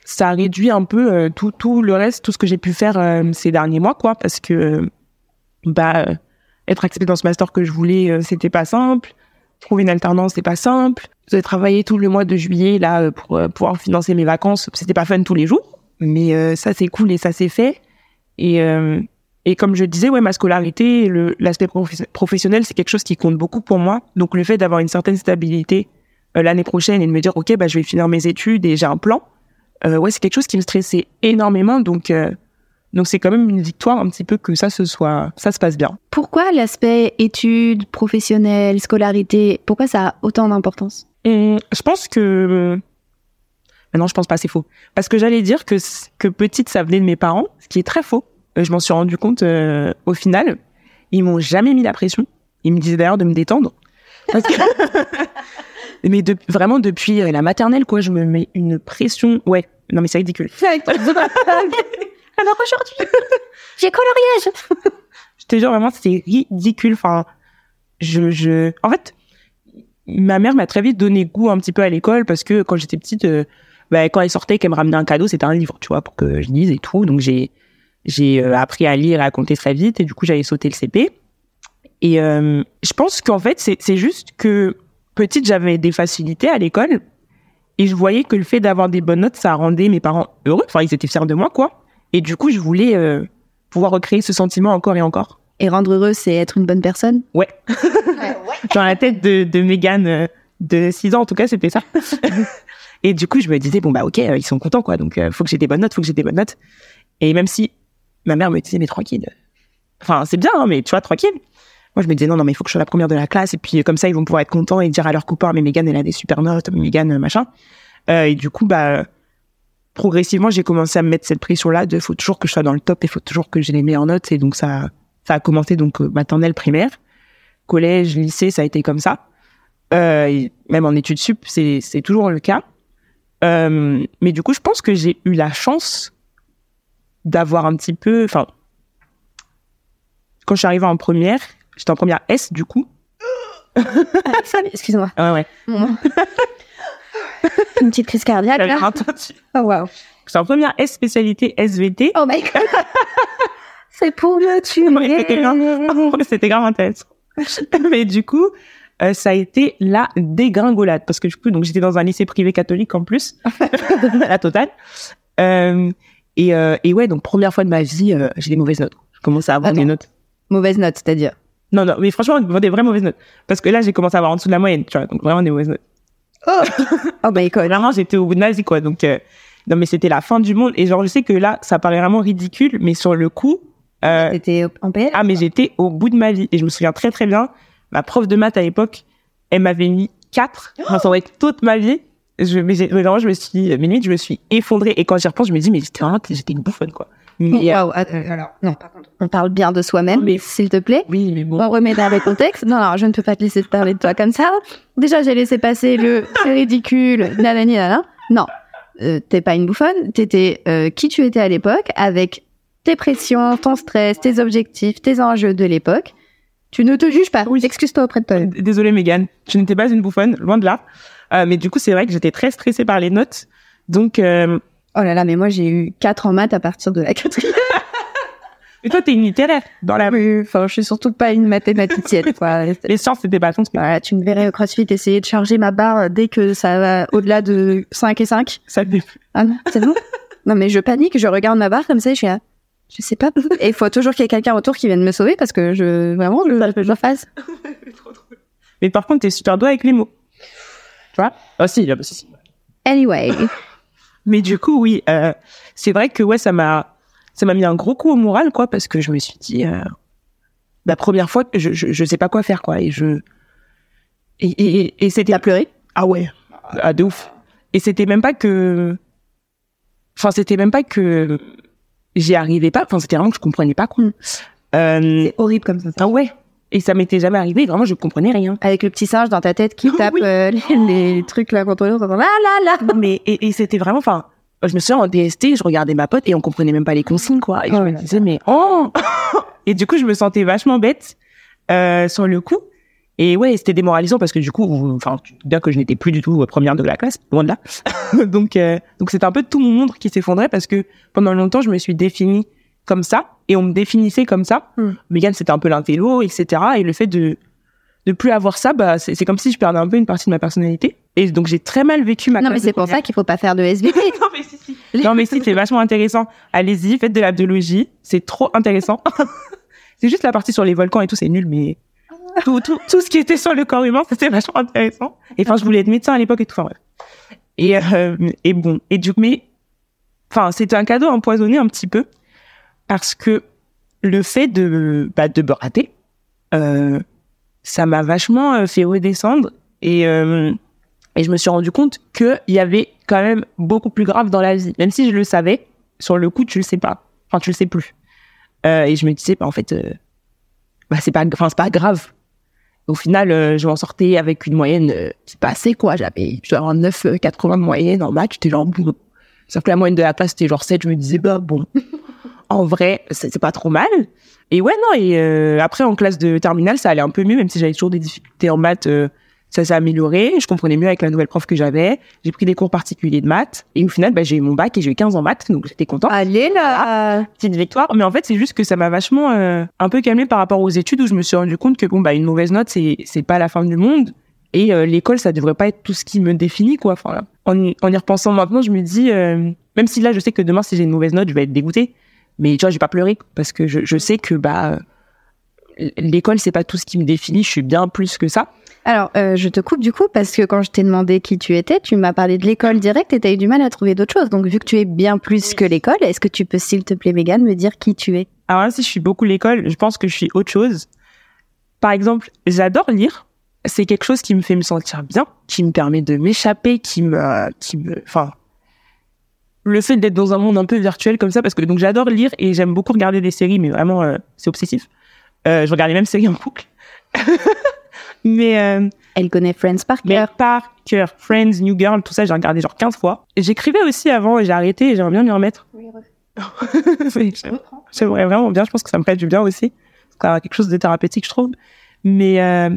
ça réduit un peu euh, tout tout le reste, tout ce que j'ai pu faire euh, ces derniers mois, quoi. Parce que bah être accepté dans ce master que je voulais, euh, c'était pas simple. Trouver une alternance, c'est pas simple. J'ai travaillé tout le mois de juillet là euh, pour euh, pouvoir financer mes vacances. C'était pas fun tous les jours, mais euh, ça c'est cool et ça c'est fait. Et euh, et comme je disais, ouais, ma scolarité, l'aspect profe- professionnel, c'est quelque chose qui compte beaucoup pour moi. Donc le fait d'avoir une certaine stabilité euh, l'année prochaine et de me dire, ok, bah je vais finir mes études et j'ai un plan. Ouais, c'est quelque chose qui me stressait énormément. Donc donc c'est quand même une victoire un petit peu que ça se soit, ça se passe bien. Pourquoi l'aspect études, professionnelles, scolarité, pourquoi ça a autant d'importance? Hum, je pense que mais non, je pense pas, c'est faux. Parce que j'allais dire que que petite ça venait de mes parents, ce qui est très faux. Euh, je m'en suis rendu compte euh, au final. Ils m'ont jamais mis la pression. Ils me disaient d'ailleurs de me détendre. Parce que- mais de- vraiment depuis euh, la maternelle quoi, je me mets une pression. Ouais, non mais c'est ridicule. Alors aujourd'hui, j'ai coloriage. Je te jure vraiment, c'est ridicule. Enfin, je, je, en fait, ma mère m'a très vite donné goût un petit peu à l'école parce que quand j'étais petite, euh, bah, quand elle sortait, qu'elle me ramenait un cadeau, c'était un livre, tu vois, pour que je lise et tout. Donc j'ai, j'ai euh, appris à lire et à compter très vite et du coup j'avais sauté le CP. Et euh, je pense qu'en fait, c'est, c'est juste que petite, j'avais des facilités à l'école et je voyais que le fait d'avoir des bonnes notes, ça rendait mes parents heureux. Enfin, ils étaient fiers de moi, quoi. Et du coup, je voulais euh, pouvoir recréer ce sentiment encore et encore. Et rendre heureux, c'est être une bonne personne? Ouais. Dans la tête de, de Mégane euh, de 6 ans, en tout cas, c'était ça. et du coup, je me disais, bon, bah, ok, euh, ils sont contents, quoi. Donc, euh, faut que j'ai des bonnes notes, faut que j'ai des bonnes notes. Et même si ma mère me disait, mais tranquille. Enfin, c'est bien, hein, mais tu vois, tranquille. Moi, je me disais, non, non, mais il faut que je sois la première de la classe. Et puis, comme ça, ils vont pouvoir être contents et dire à leurs copains, mais Mégane, elle a des super notes, Mégane, machin. Euh, et du coup, bah, progressivement, j'ai commencé à me mettre cette pression-là de faut toujours que je sois dans le top et faut toujours que j'ai les meilleures notes. Et donc, ça, ça a commencé donc euh, maternelle, primaire collège, lycée, ça a été comme ça. Euh, et même en études sup, c'est c'est toujours le cas. Euh, mais du coup, je pense que j'ai eu la chance d'avoir un petit peu, enfin, quand je suis arrivée en première, j'étais en première S du coup. Excuse-moi. Ouais ouais. Une petite crise cardiaque J'avais là. entendu. Oh wow. J'étais en première S spécialité SVT. Oh my god. c'est pour le tuer. C'était grave, intéressant. Mais du coup, euh, ça a été la dégringolade parce que du coup, donc j'étais dans un lycée privé catholique en plus, la totale. Euh, et, euh, et ouais, donc première fois de ma vie, j'ai des mauvaises notes. Je commence à avoir des notes. Mauvaise note, c'est-à-dire? Non, non, mais franchement, des vraies mauvaises notes. Parce que là, j'ai commencé à avoir en dessous de la moyenne, tu vois, donc vraiment des mauvaises notes. Oh. oh my god. Vraiment, j'étais au bout de ma vie, quoi. Donc, euh, non, mais c'était la fin du monde. Et genre, je sais que là, ça paraît vraiment ridicule, mais sur le coup, euh, T'étais en PL Ah, mais j'étais au bout de ma vie. Et je me souviens très, très bien. Ma prof de maths à l'époque, elle m'avait mis 4. Enfin, ça aurait été toute ma vie. Je, mais vraiment, je me suis, mais limite, je me suis effondrée. Et quand j'y repense, je me dis, mais j'étais vraiment, j'étais une bouffonne, quoi. Mais, euh, alors, non, par contre, on parle bien de soi-même, Mais- s'il te plaît. oui, mais bon. On remet dans le contexte. Non, non, je ne peux pas te laisser te parler de toi comme ça. Déjà, j'ai laissé passer le c'est ridicule, nanani, nanana. Non, euh, t'es pas une bouffonne. T'étais euh, qui tu étais à l'époque, avec tes pressions, ton stress, tes objectifs, tes enjeux de l'époque. Tu ne te juges pas. Excuse-toi auprès de toi. Désolée, Mégane. Je n'étais pas une bouffonne, loin de là. Euh, mais du coup, c'est vrai que j'étais très stressée par les notes. Donc, euh, Oh là là, mais moi j'ai eu 4 en maths à partir de la quatrième. Et toi, t'es une littéraire dans la Oui, enfin, je suis surtout pas une mathématicienne, quoi. Les sciences, c'était pas ton truc. Voilà, tu me verrais au CrossFit essayer de charger ma barre dès que ça va au-delà de 5 et 5. Ça me Ah non, c'est bon Non, mais je panique, je regarde ma barre comme ça et je suis là, je sais pas. Et il faut toujours qu'il y ait quelqu'un autour qui vienne me sauver parce que je, vraiment, je, je fasse. Mais par contre, t'es super doué avec les mots. Tu vois? Ah si, ah bah, si, si. Anyway. Mais du coup, oui, euh, c'est vrai que ouais, ça m'a, ça m'a mis un gros coup au moral, quoi, parce que je me suis dit, euh, la première fois, je, je, je sais pas quoi faire, quoi, et je, et, et, et, c'était T'as pleuré? Ah ouais, ah de ouf. Et c'était même pas que, enfin c'était même pas que j'y arrivais pas. Enfin c'était vraiment que je comprenais pas quoi. Mm. Euh, Horrible comme ça. ah ouais. Et ça m'était jamais arrivé. Vraiment je comprenais rien. Avec le petit singe dans ta tête qui Oh, tape oui. euh, les, les trucs là contre l'autre. Là, là, là. Non mais et, et c'était vraiment, enfin, je me souviens en DST, je regardais ma pote et on comprenait même pas les consignes quoi. Et je me là disais mais oh. et du coup je me sentais vachement bête euh, sur le coup. Et ouais, c'était démoralisant parce que du coup, enfin, bien que je n'étais plus du tout euh, première de la classe, loin de là. donc, euh, donc c'était un peu tout mon monde qui s'effondrait parce que pendant longtemps, je me suis définie comme ça et on me définissait comme ça. Hmm. Megan, c'était un peu l'intello, etc. Et le fait de de plus avoir ça, bah, c'est c'est comme si je perdais un peu une partie de ma personnalité. Et donc j'ai très mal vécu ma Non, mais c'est pour ça qu'il faut pas faire de SVT. non mais si, si. Non mais si, c'est vachement intéressant. Allez-y, faites de la biologie, c'est trop intéressant. c'est juste la partie sur les volcans et tout, c'est nul, mais tout, tout, tout ce qui était sur le corps humain, c'était vachement intéressant. Et enfin, je voulais être médecin à l'époque et tout, enfin bref. Et, euh, et bon, et du coup, mais, enfin, c'était un cadeau empoisonné un petit peu, parce que le fait de, bah, de me rater, euh, ça m'a vachement euh, fait redescendre et, euh, et je me suis rendu compte qu'il y avait quand même beaucoup plus grave dans la vie. Même si je le savais, sur le coup, tu le sais pas. Enfin, tu le sais plus. Euh, et je me disais, bah, en fait, euh, bah, c'est pas, enfin, c'est pas grave. Au final, euh, je m'en sortais avec une moyenne euh, qui passait, quoi. J'avais, je dois avoir 9, euh, 80 de moyenne en maths. J'étais genre, bon. Sauf que la moyenne de la classe, c'était genre 7. Je me disais, bah, bon. En vrai, c'est pas trop mal. Et ouais, non, et euh, après, en classe de terminale, ça allait un peu mieux, même si j'avais toujours des difficultés en maths. euh, ça s'est amélioré. Je comprenais mieux avec la nouvelle prof que j'avais. J'ai pris des cours particuliers de maths. Et au final, bah, j'ai eu mon bac et j'ai eu 15 en maths. Donc, j'étais contente. Allez là Petite victoire. Mais en fait, c'est juste que ça m'a vachement euh, un peu calmé par rapport aux études où je me suis rendu compte que bon, bah, une mauvaise note, c'est, c'est pas la fin du monde. Et euh, l'école, ça devrait pas être tout ce qui me définit, quoi. Enfin, là, en, y- en y repensant maintenant, je me dis, euh, même si là, je sais que demain, si j'ai une mauvaise note, je vais être dégoûtée. Mais tu vois, je vais pas pleurer parce que je, je sais que bah euh, l'école, c'est pas tout ce qui me définit. Je suis bien plus que ça. Alors, euh, je te coupe du coup parce que quand je t'ai demandé qui tu étais, tu m'as parlé de l'école direct et t'as eu du mal à trouver d'autres choses. Donc, vu que tu es bien plus que l'école, est-ce que tu peux, s'il te plaît, Megan, me dire qui tu es? Alors là, si je suis beaucoup l'école, je pense que je suis autre chose. Par exemple, j'adore lire. C'est quelque chose qui me fait me sentir bien, qui me permet de m'échapper, qui me, qui me, enfin, le fait d'être dans un monde un peu virtuel comme ça, parce que donc j'adore lire et j'aime beaucoup regarder des séries, mais vraiment euh, c'est obsessif. Euh, je regarde les mêmes séries en boucle. mais euh, Elle connaît Friends par cœur. par cœur, Friends, New Girl, tout ça, j'ai regardé genre 15 fois. J'écrivais aussi avant et j'ai arrêté et j'aimerais bien m'y remettre. Mais j'aime- J'aimerais vraiment bien, je pense que ça me ferait du bien aussi. C'est quelque chose de thérapeutique, je trouve. Mais, euh,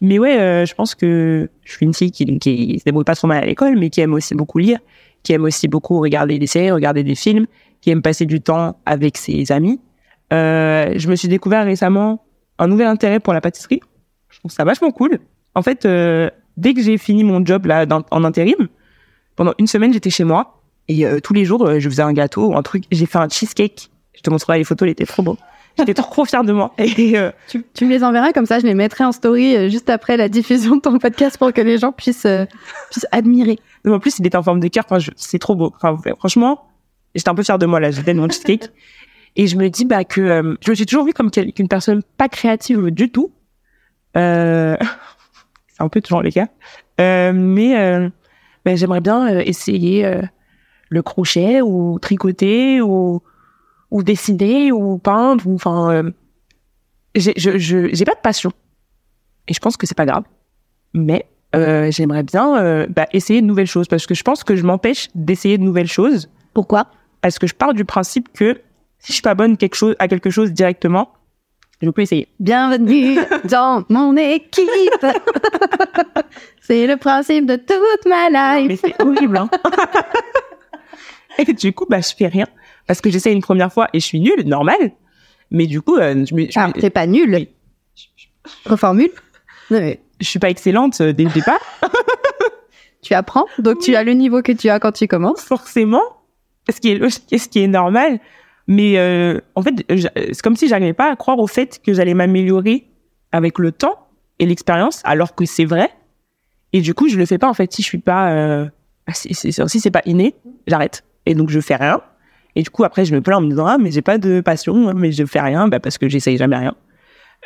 mais ouais, euh, je pense que je suis une fille qui, qui se débrouille pas trop mal à l'école, mais qui aime aussi beaucoup lire, qui aime aussi beaucoup regarder des séries, regarder des films, qui aime passer du temps avec ses amis. Euh, je me suis découvert récemment un nouvel intérêt pour la pâtisserie. Je trouve ça vachement cool. En fait, euh, dès que j'ai fini mon job là dans- en intérim, pendant une semaine, j'étais chez moi et euh, tous les jours, euh, je faisais un gâteau un truc. J'ai fait un cheesecake. Je te montrerai les photos, il était trop beau. J'étais trop fière de moi. Et euh, Tu, tu me les enverras comme ça, je les mettrai en story euh, juste après la diffusion de ton podcast pour que les gens puissent, euh, puissent admirer. en plus, il était en forme de cœur. Enfin, je- c'est trop beau. Enfin, franchement, j'étais un peu fière de moi là. J'étais mon cheesecake. Et je me dis bah que euh, je me suis toujours vue comme qu'une personne pas créative du tout. C'est un peu toujours le cas. Mais ben, j'aimerais bien essayer le crochet ou tricoter ou ou dessiner ou peindre ou enfin euh, j'ai je j'ai pas de passion. Et je pense que c'est pas grave. Mais euh, j'aimerais bien euh, bah, essayer de nouvelles choses parce que je pense que je m'empêche d'essayer de nouvelles choses. Pourquoi? Parce que je pars du principe que si je suis pas bonne quelque chose à quelque chose directement je peux essayer. Bienvenue dans mon équipe. C'est le principe de toute ma life. mais c'est horrible hein. Et du coup bah je fais rien parce que j'essaie une première fois et je suis nulle normal Mais du coup, euh, je, me- je, Ah, me- t'es pas nul. Reformule. Non, mais je suis pas excellente euh, dès le départ, tu apprends, donc tu as le niveau que tu as quand tu commences. forcément, ce qui est logique ce qui est normal. Mais euh, en fait, j'a- c'est comme si j'arrivais pas à croire au fait que j'allais m'améliorer avec le temps et l'expérience, alors que c'est vrai. Et du coup, je le fais pas en fait. Si je suis pas, euh, si, si, si c'est pas inné, j'arrête. Et donc je fais rien. Et du coup, après, je me plains en me disant ah mais j'ai pas de passion, hein, mais je fais rien, bah, parce que j'essaye jamais rien.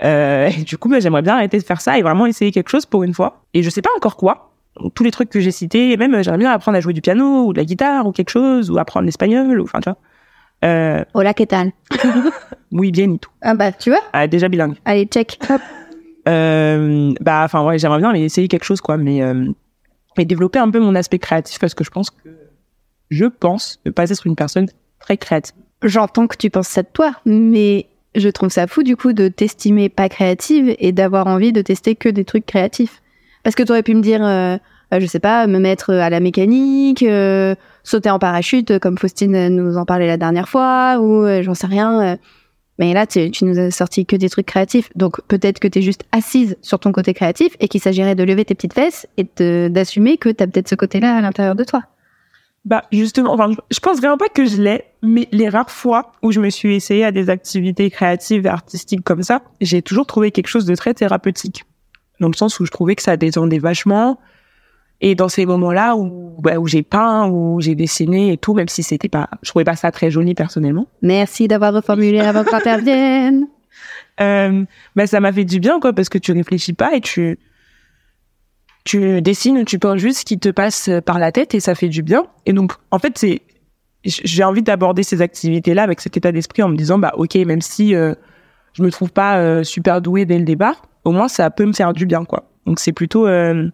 Euh, et du coup, bah, j'aimerais bien arrêter de faire ça et vraiment essayer quelque chose pour une fois. Et je sais pas encore quoi. Donc, tous les trucs que j'ai cités, et même euh, j'aimerais bien apprendre à jouer du piano ou de la guitare ou quelque chose, ou apprendre l'espagnol, ou enfin tu vois. Euh, Hola, ¿qué tal? muy bien et tout. Ah bah, tu vois? Ah, déjà bilingue. Allez, check. Hop. Euh, bah, enfin, ouais, j'aimerais bien essayer quelque chose, quoi, mais, euh, mais développer un peu mon aspect créatif parce que je pense que je pense ne pas être une personne J'entends que tu penses ça de toi, mais je trouve ça fou du coup de t'estimer pas créative et d'avoir envie de tester que des trucs créatifs. Parce que tu aurais pu me dire, euh, euh, je sais pas, me mettre à la mécanique, euh, sauter en parachute euh, comme Faustine nous en parlait la dernière fois, ou euh, j'en sais rien. euh. Mais là, tu, tu nous as sorti que des trucs créatifs. Donc peut-être que tu es juste assise sur ton côté créatif et qu'il s'agirait de lever tes petites fesses et d'assumer que tu as peut-être ce côté-là à l'intérieur de toi. Bah, justement, enfin, je- pense vraiment pas que je l'ai, mais les rares fois où je me suis essayée à des activités créatives et artistiques comme ça, j'ai toujours trouvé quelque chose de très thérapeutique. Dans le sens où je trouvais que ça détendait vachement. Et dans ces moments-là où, bah, où j'ai peint, où j'ai dessiné et tout, même si c'était pas, je trouvais pas ça très joli personnellement. Merci d'avoir reformulé avant que j'intervienne. euh, bah, ça m'a fait du bien, quoi, parce que tu réfléchis pas et tu, tu dessines tu penses juste ce qui te passe par la tête et ça fait du bien. Et donc, en fait, c'est, j'ai envie d'aborder ces activités-là avec cet état d'esprit en me disant, bah, ok, même si euh, je me trouve pas euh, super douée dès le départ, au moins ça peut me faire du bien, quoi. Donc c'est plutôt, euh,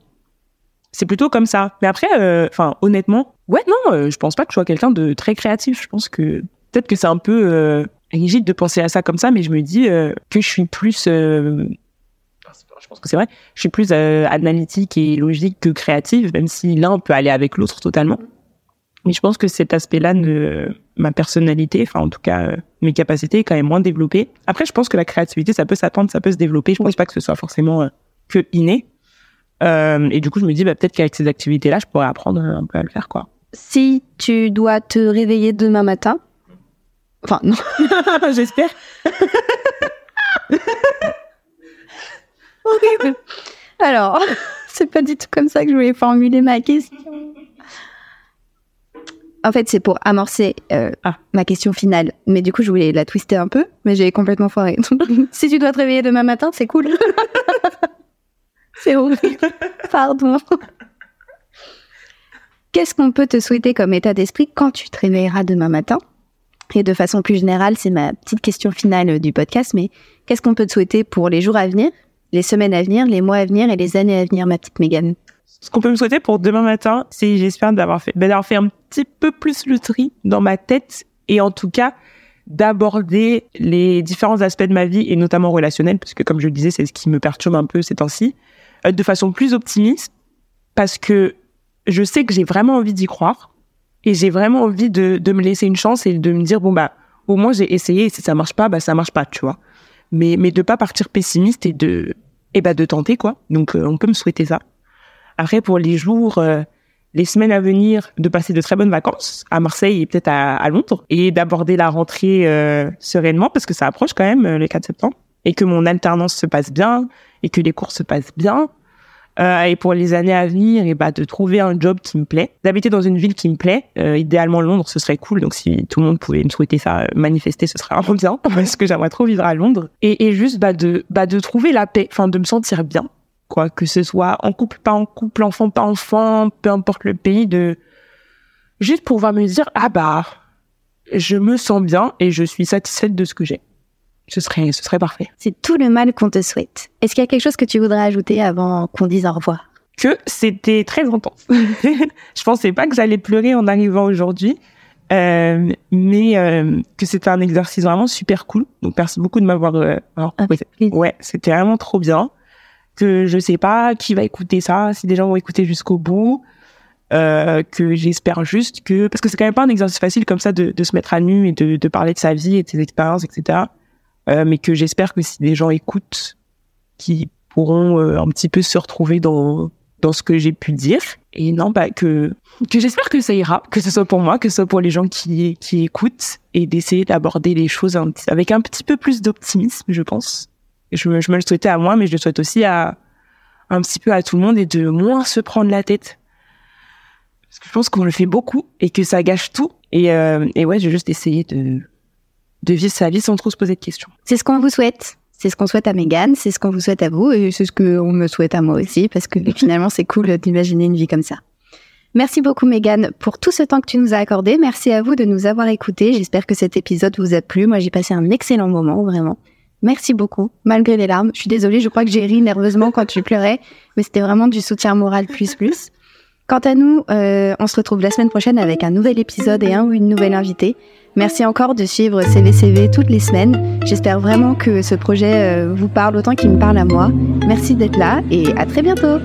c'est plutôt comme ça. Mais après, euh, enfin, honnêtement, ouais, non, euh, je pense pas que je sois quelqu'un de très créatif. Je pense que peut-être que c'est un peu euh, rigide de penser à ça comme ça, mais je me dis euh, que je suis plus, euh, je pense que c'est vrai, je suis plus euh, analytique et logique que créative, même si l'un peut aller avec l'autre totalement. Mais je pense que cet aspect-là de ma personnalité, enfin en tout cas euh, mes capacités, est quand même moins développée. Après, je pense que la créativité, ça peut s'apprendre, ça peut se développer. Je pense pas que ce soit forcément euh, que inné. Et du coup, je me dis bah, peut-être qu'avec ces activités-là, je pourrais apprendre un peu à le faire, quoi. si tu dois te réveiller demain matin, enfin non, J'espère. alors c'est pas du tout comme ça que je voulais formuler ma question. En fait, c'est pour amorcer euh, Ah. ma question finale, mais du coup, je voulais la twister un peu, mais j'ai complètement foiré. si tu dois te réveiller demain matin, c'est cool. c'est horrible. Pardon. Qu'est-ce qu'on peut te souhaiter comme état d'esprit quand tu te réveilleras demain matin? Et de façon plus générale, c'est ma petite question finale du podcast, mais qu'est-ce qu'on peut te souhaiter pour les jours à venir, les semaines à venir, les mois à venir et les années à venir, ma petite Ce qu'on peut me souhaiter pour demain matin, c'est j'espère d'avoir fait, ben, d'avoir fait un petit peu plus le tri dans ma tête et en tout cas d'aborder les différents aspects de ma vie et notamment relationnels, parce que comme je le disais, c'est ce qui me perturbe un peu ces temps-ci, euh, de façon plus optimiste, parce que je sais que j'ai vraiment envie d'y croire et j'ai vraiment envie de, de me laisser une chance et de me dire bon bah au moins j'ai essayé. Et si ça marche pas bah ça marche pas tu vois. Mais mais de pas partir pessimiste et de et bah de tenter quoi donc euh, on peut me souhaiter ça après, pour les jours, euh, les semaines à venir, de passer de très bonnes vacances à Marseille et peut-être à, à Londres et d'aborder la rentrée euh, sereinement parce que ça approche quand même le 4 septembre et que mon alternance se passe bien et que les cours se passent bien. Euh, et pour les années à venir, et bah de trouver un job qui me plaît, d'habiter dans une ville qui me plaît. Euh, idéalement Londres, ce serait cool. Donc si tout le monde pouvait me souhaiter ça, euh, manifester, ce serait vraiment bien parce que j'aimerais trop vivre à Londres. Et, et juste bah de bah de trouver la paix, enfin de me sentir bien quoi, que ce soit en couple, pas en couple, enfant, pas enfant, peu importe le pays, de juste pouvoir me dire ah bah je me sens bien et je suis satisfaite de ce que j'ai. Ce serait, ce serait parfait. C'est tout le mal qu'on te souhaite. Est-ce qu'il y a quelque chose que tu voudrais ajouter avant qu'on dise au revoir? Que c'était très intense. je pensais pas que j'allais pleurer en arrivant aujourd'hui. Euh, mais euh, que c'était un exercice vraiment super cool. Donc merci beaucoup de m'avoir. Euh, alors, ouais, c'était vraiment trop bien. Que je sais pas qui va écouter ça, si des gens vont écouter jusqu'au bout. Euh, que j'espère juste que parce que c'est quand même pas un exercice facile comme ça de, de se mettre à nu et de, de parler de sa vie et de ses expériences, etc. euh, mais que j'espère que si des gens écoutent, qui pourront euh, un petit peu se retrouver dans dans ce que j'ai pu dire. Et non, bah que que j'espère que ça ira, que ce soit pour moi, que ce soit pour les gens qui qui écoutent, et d'essayer d'aborder les choses avec un petit peu plus d'optimisme, je pense. Je, je me le souhaitais à moi, mais je le souhaite aussi à un petit peu à tout le monde et de moins se prendre la tête. Parce que je pense qu'on le fait beaucoup et que ça gâche tout. Et, euh, et ouais, j'ai juste essayé de, de vivre sa vie sans trop se poser de questions. C'est ce qu'on vous souhaite. C'est ce qu'on souhaite à Megan, c'est ce qu'on vous souhaite à vous et c'est ce qu'on me souhaite à moi aussi parce que finalement c'est cool d'imaginer une vie comme ça. Merci beaucoup Megan pour tout ce temps que tu nous as accordé. Merci à vous de nous avoir écoutés. J'espère que cet épisode vous a plu. Moi j'ai passé un excellent moment vraiment. Merci beaucoup, malgré les larmes. Je suis désolée, je crois que j'ai ri nerveusement quand tu pleurais, mais c'était vraiment du soutien moral plus plus. Quant à nous, euh, on se retrouve la semaine prochaine avec un nouvel épisode et un ou une nouvelle invitée. Merci encore de suivre CVCV toutes les semaines. J'espère vraiment que ce projet euh, vous parle autant qu'il me parle à moi. Merci d'être là et à très bientôt.